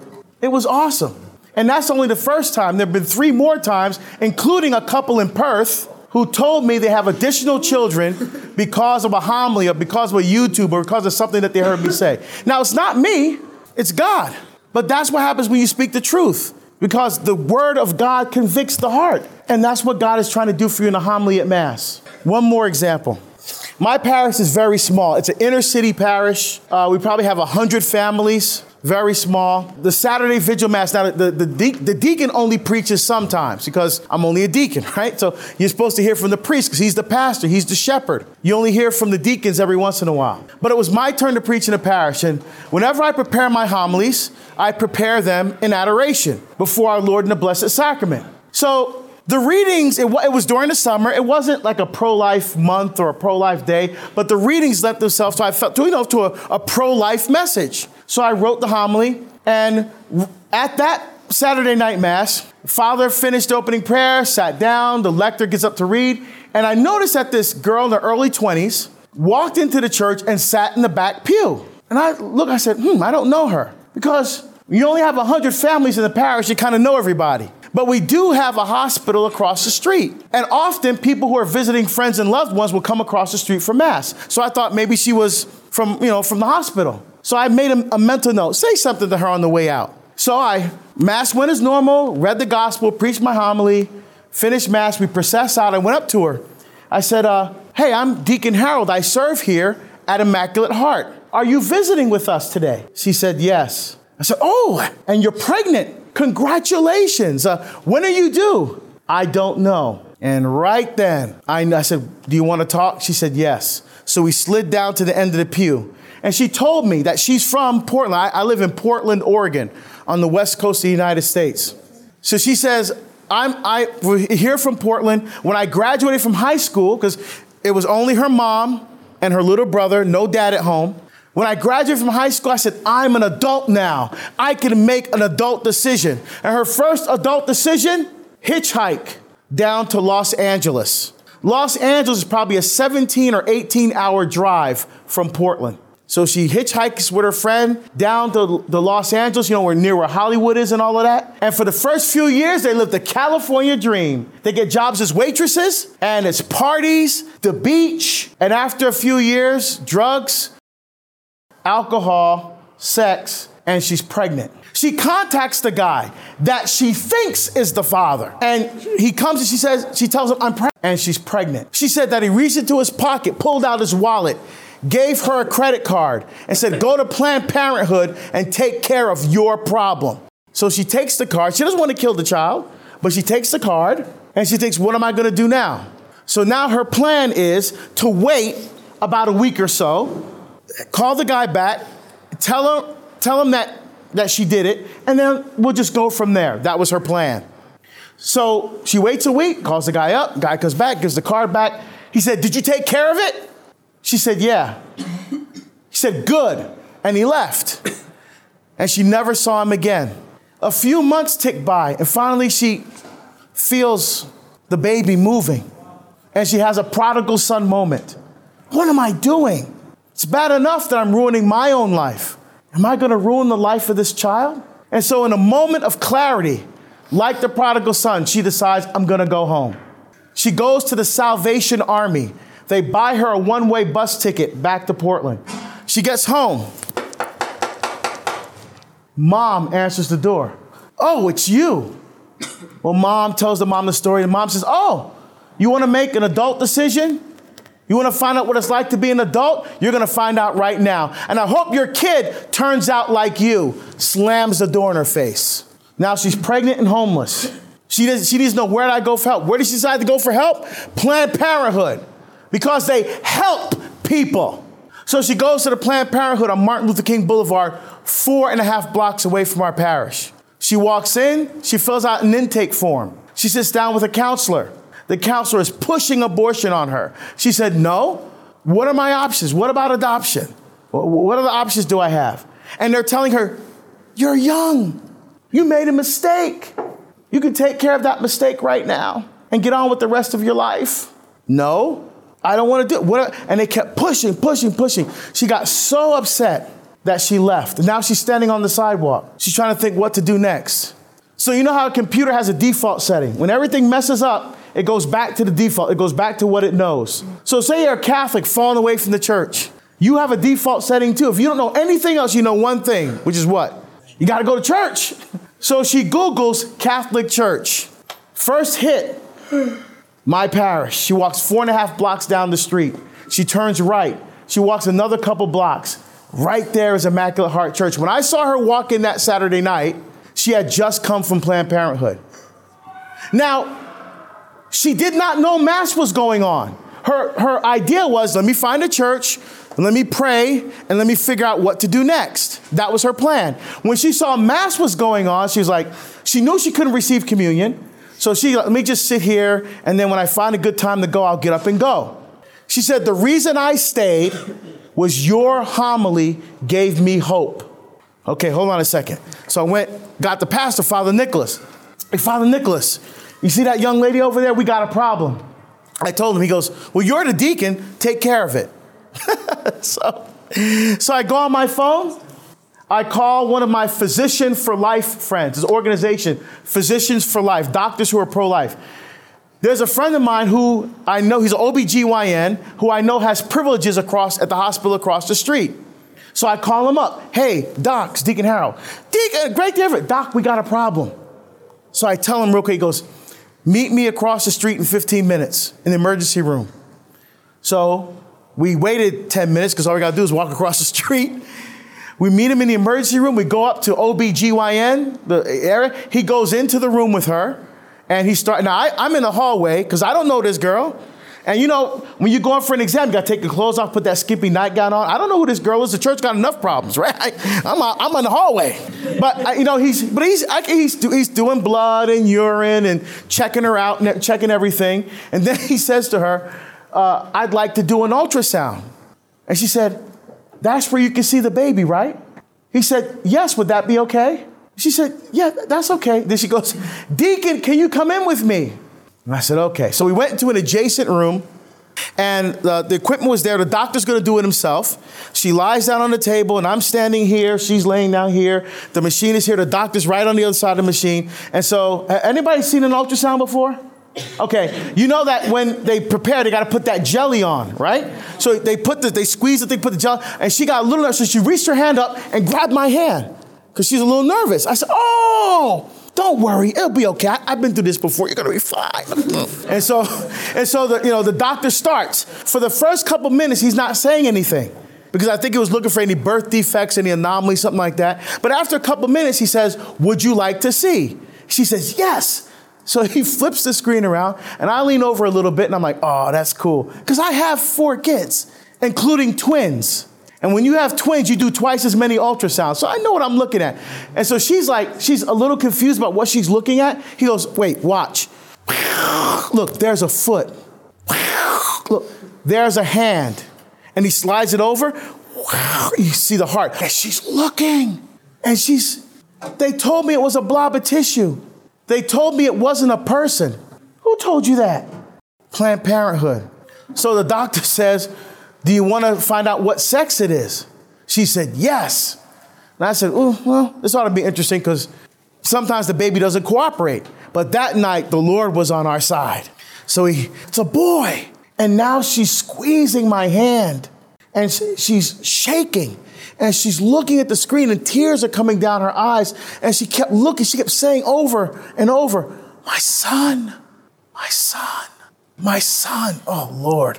Speaker 2: It was awesome. And that's only the first time. There have been three more times, including a couple in Perth who told me they have additional children because of a homily or because of a YouTube or because of something that they heard me say. Now, it's not me, it's God. But that's what happens when you speak the truth because the word of God convicts the heart. And that's what God is trying to do for you in a homily at Mass. One more example. My parish is very small. It's an inner city parish. Uh, we probably have 100 families very small. The Saturday vigil mass, now the, the, the, the, deacon only preaches sometimes because I'm only a deacon, right? So you're supposed to hear from the priest because he's the pastor, he's the shepherd. You only hear from the deacons every once in a while. But it was my turn to preach in the parish. And whenever I prepare my homilies, I prepare them in adoration before our Lord in the Blessed Sacrament. So the readings, it, it, was during the summer. It wasn't like a pro life month or a pro life day, but the readings lent themselves, to, I felt, you know, to a, a pro life message. So I wrote the homily, and at that Saturday night mass, Father finished opening prayer, sat down, the lector gets up to read, and I noticed that this girl in her early 20s walked into the church and sat in the back pew. And I look, I said, hmm, I don't know her. Because you only have 100 families in the parish, you kind of know everybody. But we do have a hospital across the street. And often people who are visiting friends and loved ones will come across the street for mass. So I thought maybe she was from, you know, from the hospital. So I made a, a mental note, say something to her on the way out. So I, mass went as normal, read the gospel, preached my homily, finished mass, we processed out. I went up to her. I said, uh, hey, I'm Deacon Harold. I serve here at Immaculate Heart. Are you visiting with us today? She said, yes. I said, oh, and you're pregnant. Congratulations. Uh, when are you due? I don't know. And right then, I, I said, Do you want to talk? She said, Yes. So we slid down to the end of the pew. And she told me that she's from Portland. I, I live in Portland, Oregon, on the west coast of the United States. So she says, I'm I, here from Portland. When I graduated from high school, because it was only her mom and her little brother, no dad at home. When I graduated from high school, I said, I'm an adult now. I can make an adult decision. And her first adult decision, hitchhike down to Los Angeles. Los Angeles is probably a 17 or 18 hour drive from Portland. So she hitchhikes with her friend down to the Los Angeles, you know, where near where Hollywood is and all of that. And for the first few years, they live the California dream. They get jobs as waitresses, and it's parties, the beach, and after a few years, drugs, alcohol, sex, and she's pregnant. She contacts the guy that she thinks is the father. And he comes and she says, she tells him, I'm pregnant. And she's pregnant. She said that he reached into his pocket, pulled out his wallet, gave her a credit card, and said, Go to Planned Parenthood and take care of your problem. So she takes the card. She doesn't want to kill the child, but she takes the card and she thinks, What am I going to do now? So now her plan is to wait about a week or so call the guy back, tell him, tell him that, that she did it, and then we'll just go from there. That was her plan. So she waits a week, calls the guy up, guy comes back, gives the card back. He said, Did you take care of it? She said, Yeah. He said, Good. And he left. And she never saw him again. A few months tick by, and finally she feels the baby moving. And she has a prodigal son moment. What am I doing? It's bad enough that I'm ruining my own life. Am I going to ruin the life of this child? And so, in a moment of clarity, like the prodigal son, she decides, I'm going to go home. She goes to the Salvation Army. They buy her a one way bus ticket back to Portland. She gets home. Mom answers the door. Oh, it's you. Well, mom tells the mom the story. The mom says, Oh, you want to make an adult decision? You want to find out what it's like to be an adult? You're going to find out right now. And I hope your kid turns out like you. Slams the door in her face. Now she's pregnant and homeless. She, does, she needs to know where did I go for help? Where did she decide to go for help? Planned Parenthood. Because they help people. So she goes to the Planned Parenthood on Martin Luther King Boulevard, four and a half blocks away from our parish. She walks in, she fills out an intake form. She sits down with a counselor. The counselor is pushing abortion on her. She said, No. What are my options? What about adoption? What other options do I have? And they're telling her, You're young. You made a mistake. You can take care of that mistake right now and get on with the rest of your life. No, I don't want to do it. What, and they kept pushing, pushing, pushing. She got so upset that she left. Now she's standing on the sidewalk. She's trying to think what to do next. So, you know how a computer has a default setting? When everything messes up, it goes back to the default, it goes back to what it knows. So, say you're a Catholic falling away from the church. You have a default setting too. If you don't know anything else, you know one thing, which is what? You got to go to church. So she Googles Catholic Church. First hit, my parish. She walks four and a half blocks down the street. She turns right. She walks another couple blocks. Right there is Immaculate Heart Church. When I saw her walk in that Saturday night, she had just come from Planned Parenthood. Now, she did not know Mass was going on. Her, her idea was let me find a church, let me pray, and let me figure out what to do next. That was her plan. When she saw Mass was going on, she was like, she knew she couldn't receive communion. So she, let me just sit here, and then when I find a good time to go, I'll get up and go. She said, the reason I stayed was your homily gave me hope. Okay, hold on a second. So I went, got the pastor, Father Nicholas. Hey, Father Nicholas, you see that young lady over there? We got a problem. I told him, he goes, Well, you're the deacon, take care of it. so, so I go on my phone, I call one of my Physician for Life friends, his organization, Physicians for Life, doctors who are pro life. There's a friend of mine who I know, he's an OBGYN, who I know has privileges across at the hospital across the street. So I call him up. Hey, Doc, Deacon Harold. Deacon, great it. Doc, we got a problem. So I tell him real quick, he goes, meet me across the street in 15 minutes in the emergency room. So we waited 10 minutes because all we got to do is walk across the street. We meet him in the emergency room. We go up to OBGYN, the area. He goes into the room with her and he starts. Now, I, I'm in the hallway because I don't know this girl. And you know, when you go in for an exam, you got to take your clothes off, put that skimpy nightgown on. I don't know who this girl is. The church got enough problems, right? I'm, a, I'm in the hallway. But, you know, he's, but he's, he's, he's doing blood and urine and checking her out checking everything. And then he says to her, uh, I'd like to do an ultrasound. And she said, That's where you can see the baby, right? He said, Yes, would that be okay? She said, Yeah, that's okay. Then she goes, Deacon, can you come in with me? And I said, okay. So we went into an adjacent room, and uh, the equipment was there. The doctor's going to do it himself. She lies down on the table, and I'm standing here. She's laying down here. The machine is here. The doctor's right on the other side of the machine. And so, anybody seen an ultrasound before? Okay, you know that when they prepare, they got to put that jelly on, right? So they put the, they squeeze it, they put the jelly, on, and she got a little nervous, so she reached her hand up and grabbed my hand because she's a little nervous. I said, "Oh." Don't worry, it'll be okay. I, have been through this before. You're gonna be fine. Mm. and so, and so the you know the doctor starts. For the first couple minutes, he's not saying anything because I think he was looking for any birth defects, any anomalies, something like that. But after a couple minutes, he says, "Would you like to see?" She says, "Yes." So he flips the screen around, and I lean over a little bit, and I'm like, "Oh, that's cool," because I have four kids, including twins. And when you have twins, you do twice as many ultrasounds. So I know what I'm looking at. And so she's like, she's a little confused about what she's looking at. He goes, wait, watch. Look, there's a foot. Look, there's a hand. And he slides it over. You see the heart. And she's looking. And she's, they told me it was a blob of tissue. They told me it wasn't a person. Who told you that? Planned Parenthood. So the doctor says, Do you want to find out what sex it is? She said, Yes. And I said, Oh, well, this ought to be interesting because sometimes the baby doesn't cooperate. But that night, the Lord was on our side. So he, it's a boy. And now she's squeezing my hand and she's shaking and she's looking at the screen and tears are coming down her eyes. And she kept looking, she kept saying over and over, My son, my son, my son. Oh Lord.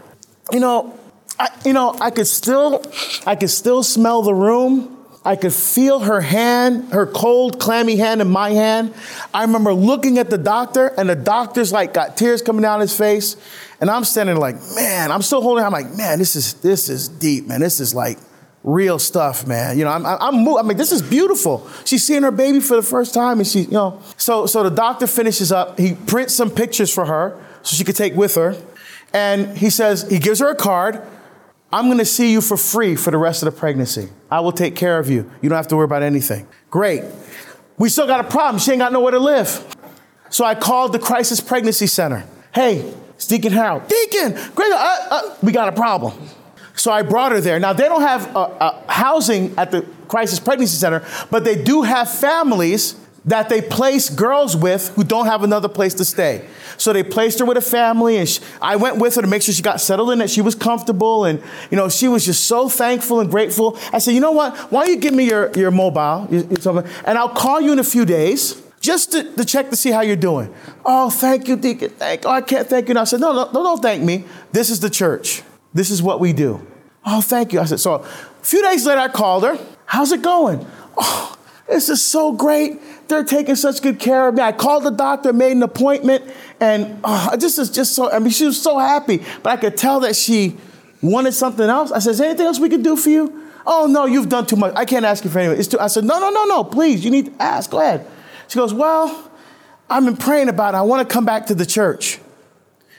Speaker 2: You know, I, you know, I could still, I could still smell the room. I could feel her hand, her cold, clammy hand in my hand. I remember looking at the doctor, and the doctor's like got tears coming down his face, and I'm standing like, man, I'm still holding. I'm like, man, this is this is deep, man. This is like real stuff, man. You know, I'm, I'm, moved. I mean, this is beautiful. She's seeing her baby for the first time, and she, you know, so so the doctor finishes up. He prints some pictures for her so she could take with her, and he says he gives her a card. I'm going to see you for free for the rest of the pregnancy. I will take care of you. You don't have to worry about anything. Great. We still got a problem. She ain't got nowhere to live. So I called the Crisis Pregnancy Center. Hey, it's Deacon Harold. Deacon, great, uh, uh, we got a problem. So I brought her there. Now, they don't have uh, housing at the Crisis Pregnancy Center, but they do have families that they place girls with who don't have another place to stay. So they placed her with a family, and she, I went with her to make sure she got settled in, that she was comfortable, and you know she was just so thankful and grateful. I said, you know what? Why don't you give me your your mobile, and I'll call you in a few days just to, to, check to see how you're doing. Oh, thank you, Deacon. Thank. Oh, I can't thank you. And I said, no, no, no, don't thank me. This is the church. This is what we do. Oh, thank you. I said, so a few days later, I called her. How's it going? Oh, this is so great. They're taking such good care of me. I called the doctor, made an appointment, and oh, this is just so, I mean, she was so happy, but I could tell that she wanted something else. I said, Is there anything else we can do for you? Oh, no, you've done too much. I can't ask you for anything. It's too, I said, No, no, no, no, please, you need to ask. Go ahead. She goes, Well, I've been praying about it. I want to come back to the church.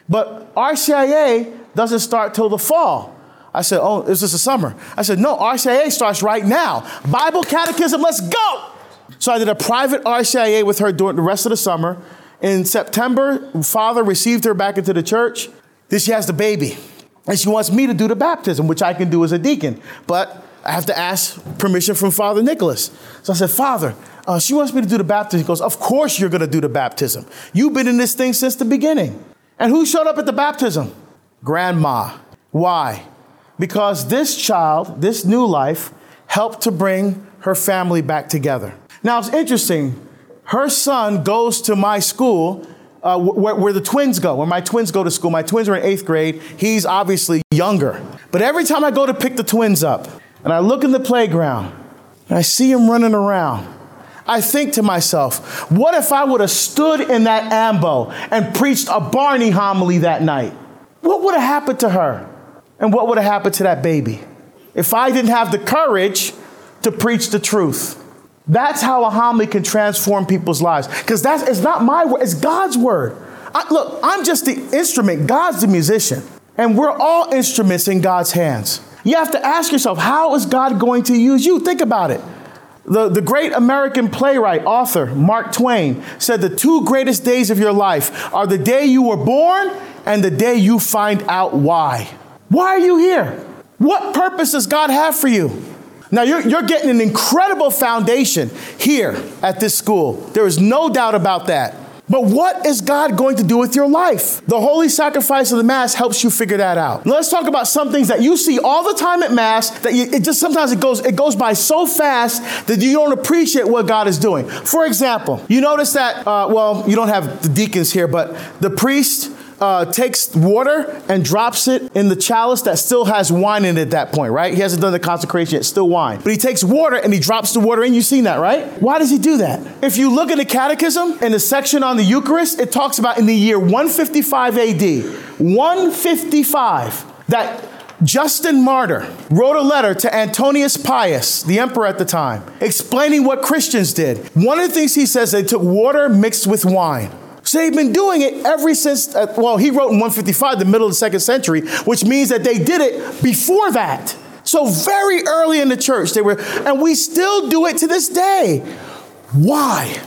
Speaker 2: But RCIA doesn't start till the fall. I said, Oh, is this the summer? I said, No, RCIA starts right now. Bible catechism, let's go. So I did a private RCIA with her during the rest of the summer. In September, father received her back into the church. Then she has the baby. And she wants me to do the baptism, which I can do as a deacon. But I have to ask permission from Father Nicholas. So I said, Father, uh, she wants me to do the baptism. He goes, Of course you're going to do the baptism. You've been in this thing since the beginning. And who showed up at the baptism? Grandma. Why? Because this child, this new life, helped to bring her family back together. Now it's interesting. Her son goes to my school uh, where, where, the twins go, where my twins go to school. My twins are in eighth grade. He's obviously younger. But every time I go to pick the twins up and I look in the playground and I see him running around, I think to myself, what if I would have stood in that ambo and preached a Barney homily that night? What would have happened to her? And what would have happened to that baby? If I didn't have the courage to preach the truth. That's how a homily can transform people's lives. Because that's it's not my word, it's God's word. I, look, I'm just the instrument, God's the musician. And we're all instruments in God's hands. You have to ask yourself, how is God going to use you? Think about it. The, the great American playwright, author, Mark Twain, said the two greatest days of your life are the day you were born and the day you find out why. Why are you here? What purpose does God have for you? Now, you're, you're getting an incredible foundation here at this school. There is no doubt about that. But what is God going to do with your life? The holy sacrifice of the Mass helps you figure that out. Let's talk about some things that you see all the time at Mass that you, it just sometimes it goes it goes by so fast that you don't appreciate what God is doing. For example, you notice that uh, well, you don't have the deacons here, but the priest uh, takes water and drops it in the chalice that still has wine in it at that point, right? He hasn't done the consecration yet, still wine. But he takes water and he drops the water in. You've seen that, right? Why does he do that? If you look at the catechism in the section on the Eucharist, it talks about in the year 155 AD, 155, that Justin Martyr wrote a letter to Antoninus Pius, the emperor at the time, explaining what Christians did. One of the things he says, they took water mixed with wine. So they've been doing it ever since, uh, well, he wrote in 155, the middle of the second century, which means that they did it before that. So very early in the church, they were, and we still do it to this day. Why?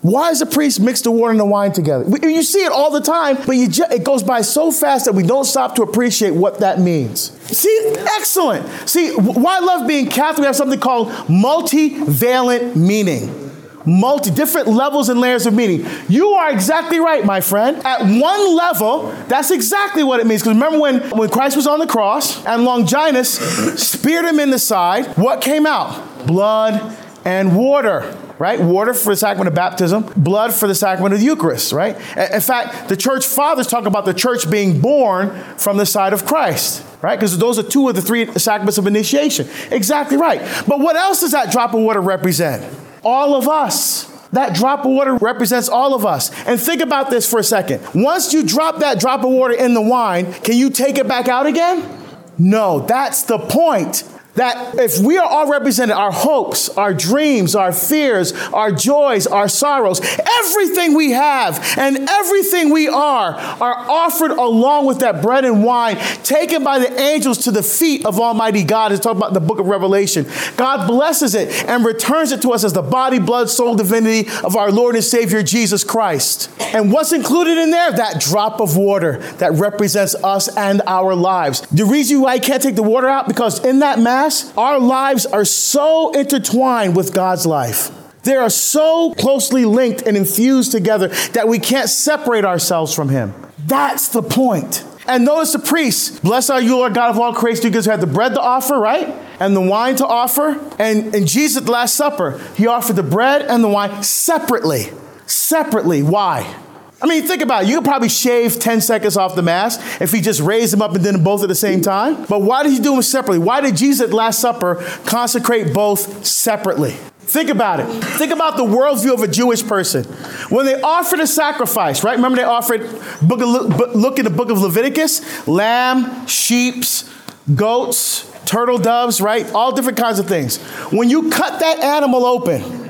Speaker 2: Why does the priest mix the water and the wine together? You see it all the time, but ju- it goes by so fast that we don't stop to appreciate what that means. See, excellent. See, why I love being Catholic, we have something called multivalent meaning. Multi different levels and layers of meaning. You are exactly right, my friend. At one level, that's exactly what it means. Because remember when, when Christ was on the cross and Longinus speared him in the side, what came out? Blood and water right? Water for the sacrament of baptism, blood for the sacrament of the Eucharist, right? In fact, the church fathers talk about the church being born from the side of Christ, right? Because those are two of the three sacraments of initiation. Exactly right. But what else does that drop of water represent? All of us. That drop of water represents all of us. And think about this for a second. Once you drop that drop of water in the wine, can you take it back out again? No, that's the point that if we are all represented, our hopes, our dreams, our fears, our joys, our sorrows, everything we have and everything we are, are offered along with that bread and wine, taken by the angels to the feet of Almighty God. It's talking about the book of Revelation. God blesses it and returns it to us as the body, blood, soul, divinity of our Lord and Savior Jesus Christ. And what's included in there? That drop of water that represents us and our lives. The reason why I can't take the water out, because in that mass, our lives are so intertwined with God's life. They are so closely linked and infused together that we can't separate ourselves from Him. That's the point. And notice the priests, bless are you, Lord God of all creation, because you had the bread to offer, right? And the wine to offer. And, and Jesus at the Last Supper, he offered the bread and the wine separately. Separately. Why? I mean, think about it. You could probably shave 10 seconds off the Mass if he just raised them up and did them both at the same mm. time. But why did he do them separately? Why did Jesus at Last Supper consecrate both separately? Think about it. Think about the worldview of a Jewish person. When they offered a sacrifice, right? Remember they offered, book of, look in the book of Leviticus, lamb, sheeps, goats, turtle doves, right? All different kinds of things. When you cut that animal open,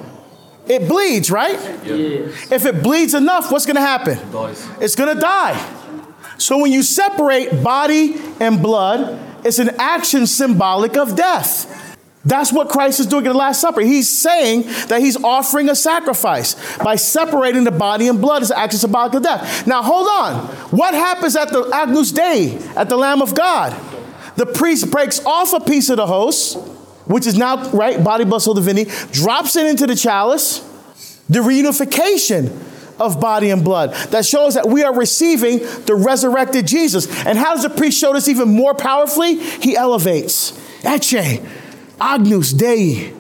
Speaker 2: it bleeds, right? Yes. If it bleeds enough, what's going to happen? It it's going to die. So when you separate body and blood, it's an action symbolic of death. That's what Christ is doing at the Last Supper. He's saying that he's offering a sacrifice by separating the body and blood as an action symbolic of death. Now, hold on. What happens at the Agnus Dei, at the Lamb of God? The priest breaks off a piece of the host which is now, right, body, soul, divinity, drops it into the chalice, the reunification of body and blood that shows that we are receiving the resurrected Jesus. And how does the priest show this even more powerfully? He elevates. Ecce, Agnus Dei.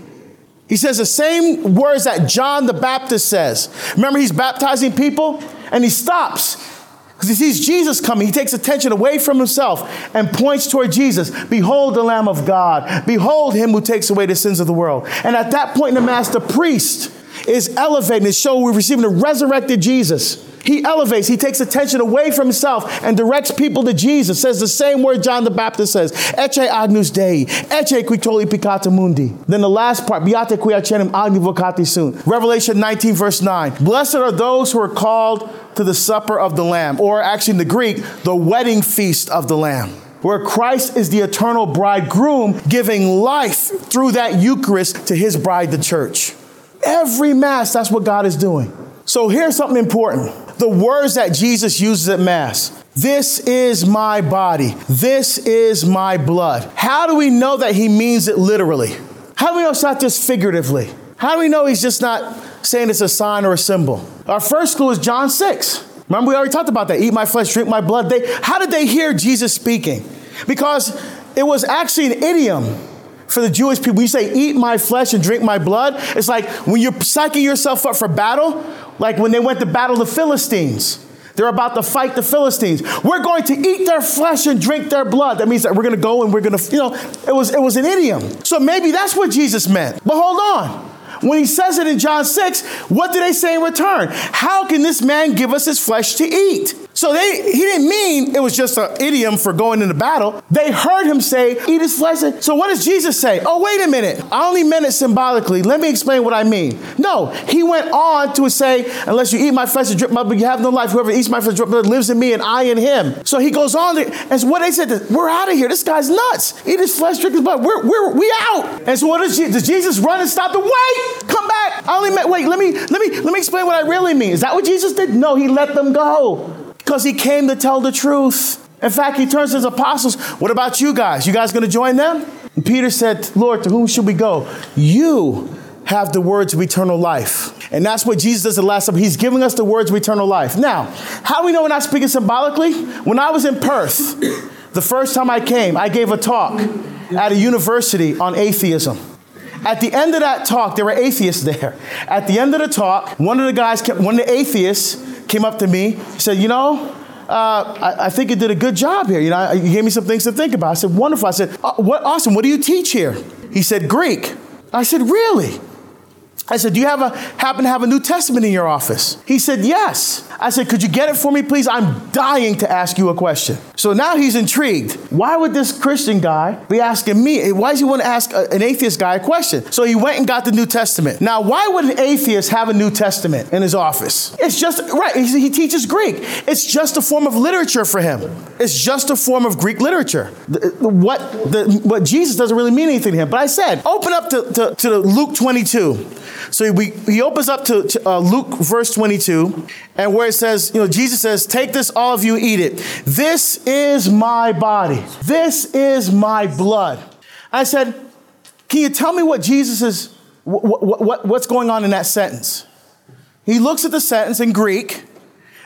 Speaker 2: He says the same words that John the Baptist says. Remember, he's baptizing people and he stops because he sees Jesus coming, he takes attention away from himself and points toward Jesus. Behold the Lamb of God. Behold him who takes away the sins of the world. And at that point in the Mass, the priest is elevating to show we're receiving the resurrected Jesus. He elevates, he takes attention away from himself and directs people to Jesus. Says the same word John the Baptist says, Ecce agnus Dei, ecce qui tollis peccata mundi. Then the last part, Beati qui ad cenam Agni vocati sunt. Revelation 19, verse 9. Blessed are those who are called to the supper of the Lamb, or actually in the Greek, the wedding feast of the Lamb where Christ is the eternal bridegroom giving life through that Eucharist to his bride, the church. Every Mass, that's what God is doing. So here's something important the words that Jesus uses at Mass. This is my body. This is my blood. How do we know that he means it literally? How do we know it's not just figuratively? How do we know he's just not saying it's a sign or a symbol? Our first clue is John 6. Remember, we already talked about that. Eat my flesh, drink my blood. They, how did they hear Jesus speaking? Because it was actually an idiom for the Jewish people. You say, eat my flesh and drink my blood, it's like when you're psyching yourself up for battle, like when they went to battle the Philistines. They're about to fight the Philistines. We're going to eat their flesh and drink their blood. That means that we're going to go and we're going to, you know, it was, it was an idiom. So maybe that's what Jesus meant. But hold on. When he says it in John 6, what do they say in return? How can this man give us his flesh to eat? So they, he didn't mean it was just an idiom for going into battle. They heard him say, eat his flesh. So what does Jesus say? Oh, wait a minute. I only meant it symbolically. Let me explain what I mean. No, he went on to say, unless you eat my flesh and drink my blood, you have no life. Whoever eats my flesh and my blood lives in me and I in him. So he goes on to, and so what they said, we're out of here. This guy's nuts. Eat his flesh, drink his blood. We're, we're, we out. And so what does, does Jesus run and stop the, wait, come back. I only meant, wait, let me, let me, let me explain what I really mean. Is that what Jesus did? No, he let them go because he came to tell the truth. In fact, he turns to his apostles, What about you guys? You guys going to join them? And Peter said, Lord, to whom should we go? You have the words of eternal life. And that's what Jesus does the last time. He's giving us the words of eternal life. Now, how do we know we're not speaking symbolically? When I was in Perth, the first time I came, I gave a talk at a university on atheism. At the end of that talk, there were atheists there. At the end of the talk, one of the guys, kept, one of the atheists came up to me, said, You know, uh, I, I, think you did a good job here. You know, you gave me some things to think about. I said, Wonderful. I said, uh, What awesome. What do you teach here? He said, Greek. I said, Really? I said, Do you have a, happen to have a New Testament in your office? He said, Yes. I said, Could you get it for me, please? I'm dying to ask you a question. So now he's intrigued. Why would this Christian guy be asking me? Why does he want to ask an atheist guy a question? So he went and got the New Testament. Now, why would an atheist have a New Testament in his office? It's just, right, he teaches Greek. It's just a form of literature for him. It's just a form of Greek literature. What, the, what Jesus doesn't really mean anything to him. But I said, open up to, to, to Luke 22. So we, he opens up to, to uh, Luke verse 22, and where it says, you know, Jesus says, Take this, all of you, eat it. This is my body. This is my blood. I said, Can you tell me what Jesus is, what, what, what's going on in that sentence? He looks at the sentence in Greek,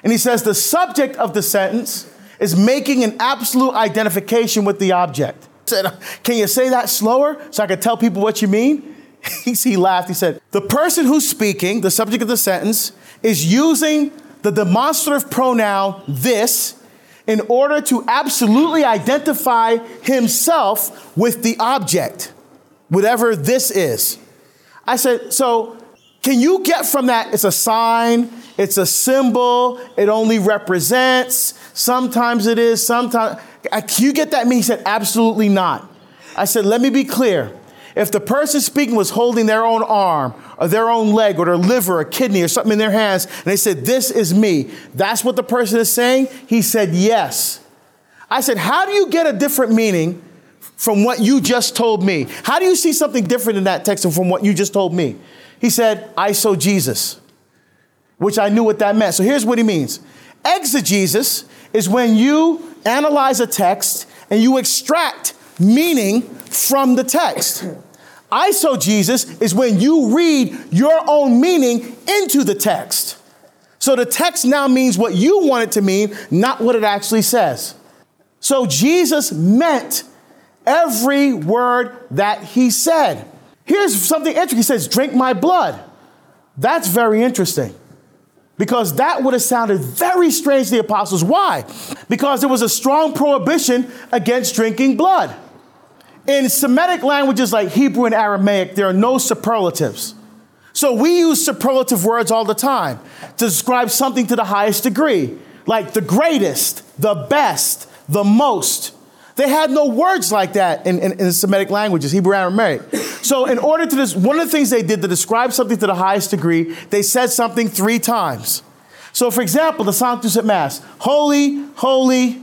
Speaker 2: and he says, The subject of the sentence is making an absolute identification with the object. I said, Can you say that slower so I can tell people what you mean? he laughed. He said, The person who's speaking, the subject of the sentence, is using the demonstrative pronoun this in order to absolutely identify himself with the object, whatever this is. I said, So can you get from that? It's a sign, it's a symbol, it only represents, sometimes it is, sometimes. Can you get that? Me? He said, Absolutely not. I said, Let me be clear. If the person speaking was holding their own arm or their own leg or their liver or kidney or something in their hands and they said, This is me, that's what the person is saying? He said, Yes. I said, How do you get a different meaning from what you just told me? How do you see something different in that text from what you just told me? He said, eisegesis, which I knew what that meant. So here's what he means exegesis is when you analyze a text and you extract meaning from the text. Eisegesis is when you read your own meaning into the text. So the text now means what you want it to mean, not what it actually says. So Jesus meant every word that he said. Here's something interesting. He says, Drink my blood. That's very interesting because that would have sounded very strange to the apostles. Why? Because there was a strong prohibition against drinking blood. In Semitic languages like Hebrew and Aramaic, there are no superlatives. So we use superlative words all the time to describe something to the highest degree, like the greatest, the best, the most. They had no words like that in, in, in Semitic languages, Hebrew and Aramaic. So, in order to this, one of the things they did to describe something to the highest degree, they said something three times. So, for example, the Sanctus at Mass Holy, holy,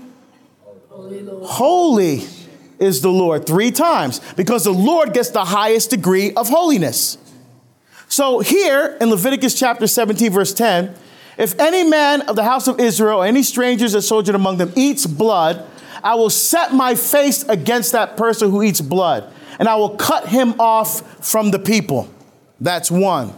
Speaker 2: holy, holy is the Lord three times because the Lord gets the highest degree of holiness. So here in Leviticus chapter 17, verse 10, if any man of the house of Israel or any strangers that sojourn among them eats blood, I will set my face against that person who eats blood, and I will cut him off from the people. That's one.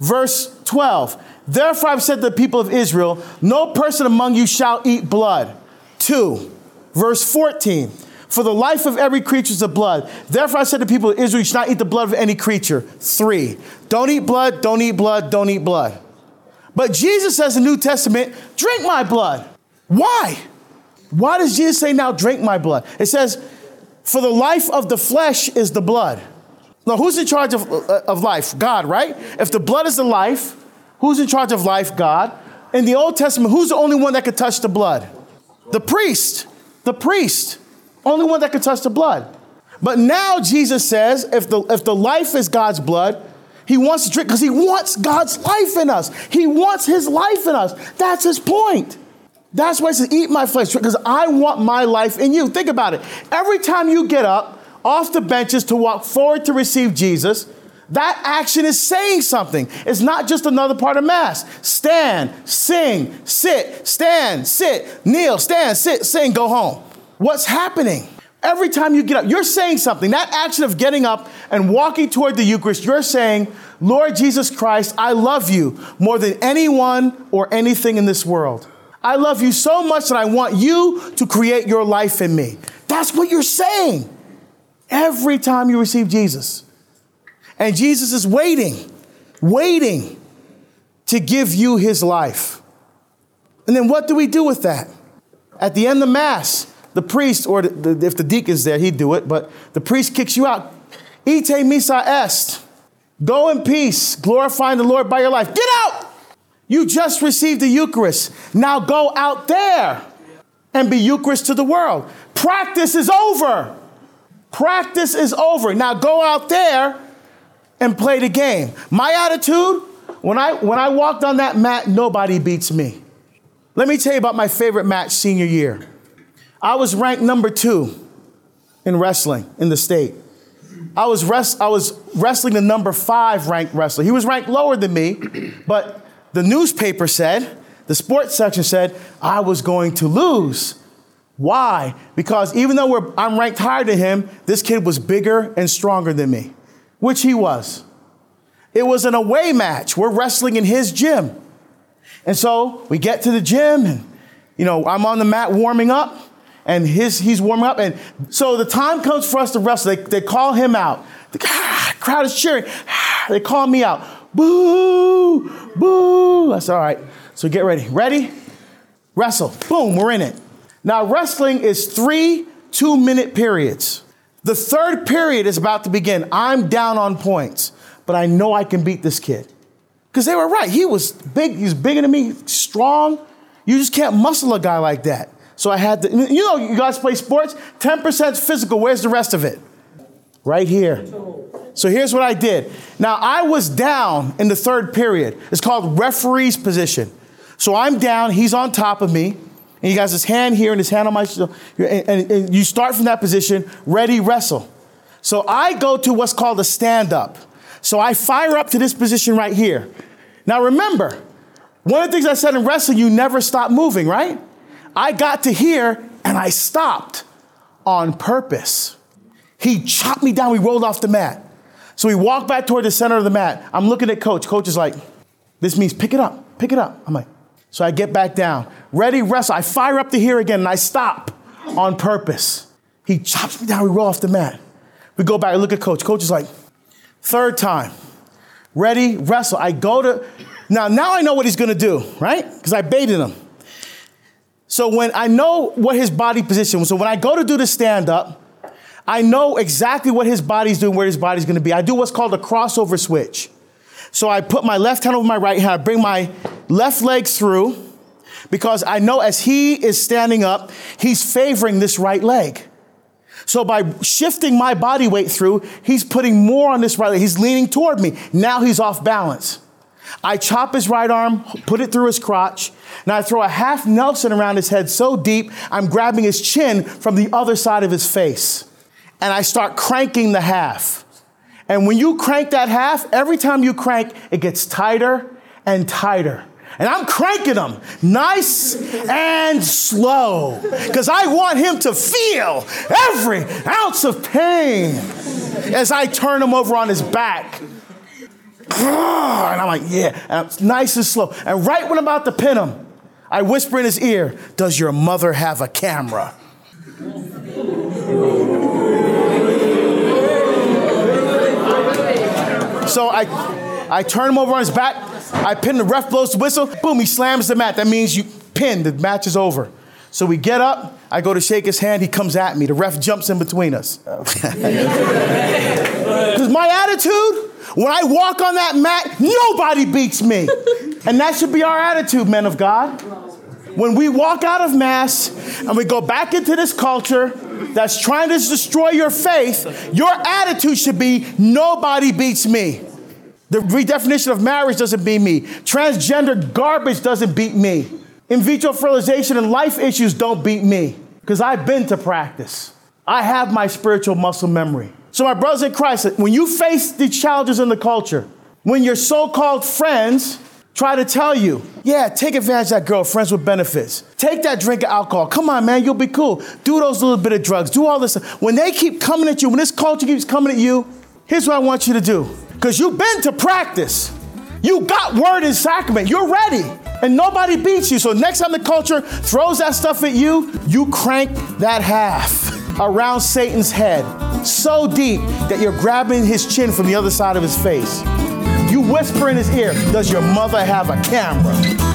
Speaker 2: Verse 12, therefore I've said to the people of Israel, no person among you shall eat blood. Two. Verse 14, for the life of every creature is the blood. Therefore, I said to people of Israel, you should not eat the blood of any creature. Three, don't eat blood, don't eat blood, don't eat blood. But Jesus says in the New Testament, drink my blood. Why? Why does Jesus say now, drink my blood? It says, for the life of the flesh is the blood. Now, who's in charge of, uh, of life? God, right? If the blood is the life, who's in charge of life? God. In the Old Testament, who's the only one that could touch the blood? The priest. The priest. Only one that can touch the blood. But now Jesus says if the, if the life is God's blood, he wants to drink because he wants God's life in us. He wants his life in us. That's his point. That's why he says, Eat my flesh, because I want my life in you. Think about it. Every time you get up off the benches to walk forward to receive Jesus, That action is saying something. It's not just another part of Mass. Stand, sing, sit, stand, sit, kneel, stand, sit, sing, go home. What's happening? Every time you get up, you're saying something. That action of getting up and walking toward the Eucharist, you're saying, Lord Jesus Christ, I love you more than anyone or anything in this world. I love you so much that I want you to create your life in me. That's what you're saying every time you receive Jesus. And Jesus is waiting, waiting to give you his life. And then what do we do with that? At the end of Mass, the priest, or the, the, if the deacon's there, he'd do it, but the priest kicks you out. Ite missa est. Go in peace, glorifying the Lord by your life. Get out! You just received the Eucharist. Now go out there and be Eucharist to the world. Practice is over. Practice is over. Now go out there and play the game. My attitude, when I when I walked on that mat, nobody beats me. Let me tell you about my favorite match senior year. I was ranked number two in wrestling in the state. I was, rest, I was wrestling the number five ranked wrestler. He was ranked lower than me, but the newspaper said, the sports section said, I was going to lose. Why? Because even though I'm ranked higher than him, this kid was bigger and stronger than me, which he was. It was an away match. We're wrestling in his gym. And so we get to the gym, and, you know, I'm on the mat warming up and his, he's warming up. And so the time comes for us to wrestle. They, they call him out. The crowd is cheering. They call me out. Boo, boo. I said, all right, so get ready. Ready? Wrestle. Boom, we're in it. Now, wrestling is three two minute periods. The third period is about to begin. I'm down on points, but I know I can beat this kid. Because they were right. He was big, he's bigger than me, strong. You just can't muscle a guy like that. So I had to, you know, you guys play sports, 10% physical. Where's the rest of it? Right here. So here's what I did. Now I was down in the third period. It's called referee's position. So I'm down, he's on top of me, and he has his hand here and his hand on my shoulder. And, and, and you start from that position, ready, wrestle. So I go to what's called a stand up. So I fire up to this position right here. Now remember, one of the things I said in wrestling, you never stop moving, right? I got to here and I stopped on purpose. He chopped me down. We rolled off the mat. So we walked back toward the center of the mat. I'm looking at coach. Coach is like, this means pick it up, pick it up. I'm like, so I get back down. Ready, wrestle. I fire up to here again and I stop on purpose. He chops me down. We roll off the mat. We go back and look at coach. Coach is like, third time. Ready, wrestle. I go to, now, now I know what he's gonna do, right? Because I baited him. So when I know what his body position was, so when I go to do the stand up, I know exactly what his body's doing, where his body's gonna be. I do what's called a crossover switch. So I put my left hand over my right hand, I bring my left leg through because I know as he is standing up, he's favoring this right leg. So by shifting my body weight through, he's putting more on this right leg. He's leaning toward me. Now he's off balance. I chop his right arm, put it through his crotch, and I throw a half Nelson around his head so deep, I'm grabbing his chin from the other side of his face. And I start cranking the half. And when you crank that half, every time you crank, it gets tighter and tighter. And I'm cranking him nice and slow because I want him to feel every ounce of pain as I turn him over on his back. And I'm like, yeah, and it's nice and slow. And right when I'm about to pin him, I whisper in his ear, Does your mother have a camera? So I, I turn him over on his back. I pin the ref blows the whistle. Boom, he slams the mat. That means you pin. The match is over. So we get up. I go to shake his hand. He comes at me. The ref jumps in between us. Because my attitude, when I walk on that mat, nobody beats me. And that should be our attitude, men of God. When we walk out of Mass and we go back into this culture that's trying to destroy your faith, your attitude should be nobody beats me. The redefinition of marriage doesn't beat me. Transgender garbage doesn't beat me. In vitro fertilization and life issues don't beat me because I've been to practice. I have my spiritual muscle memory. So, my brothers in Christ, when you face the challenges in the culture, when your so called friends try to tell you, yeah, take advantage of that girl, friends with benefits. Take that drink of alcohol. Come on, man, you'll be cool. Do those little bit of drugs. Do all this. When they keep coming at you, when this culture keeps coming at you, here's what I want you to do. Because you've been to practice. You got word and sacrament. You're ready. And nobody beats you. So next time the culture throws that stuff at you, you crank that half around Satan's head so deep that you're grabbing his chin from the other side of his face. You whisper in his ear, Does your mother have a camera?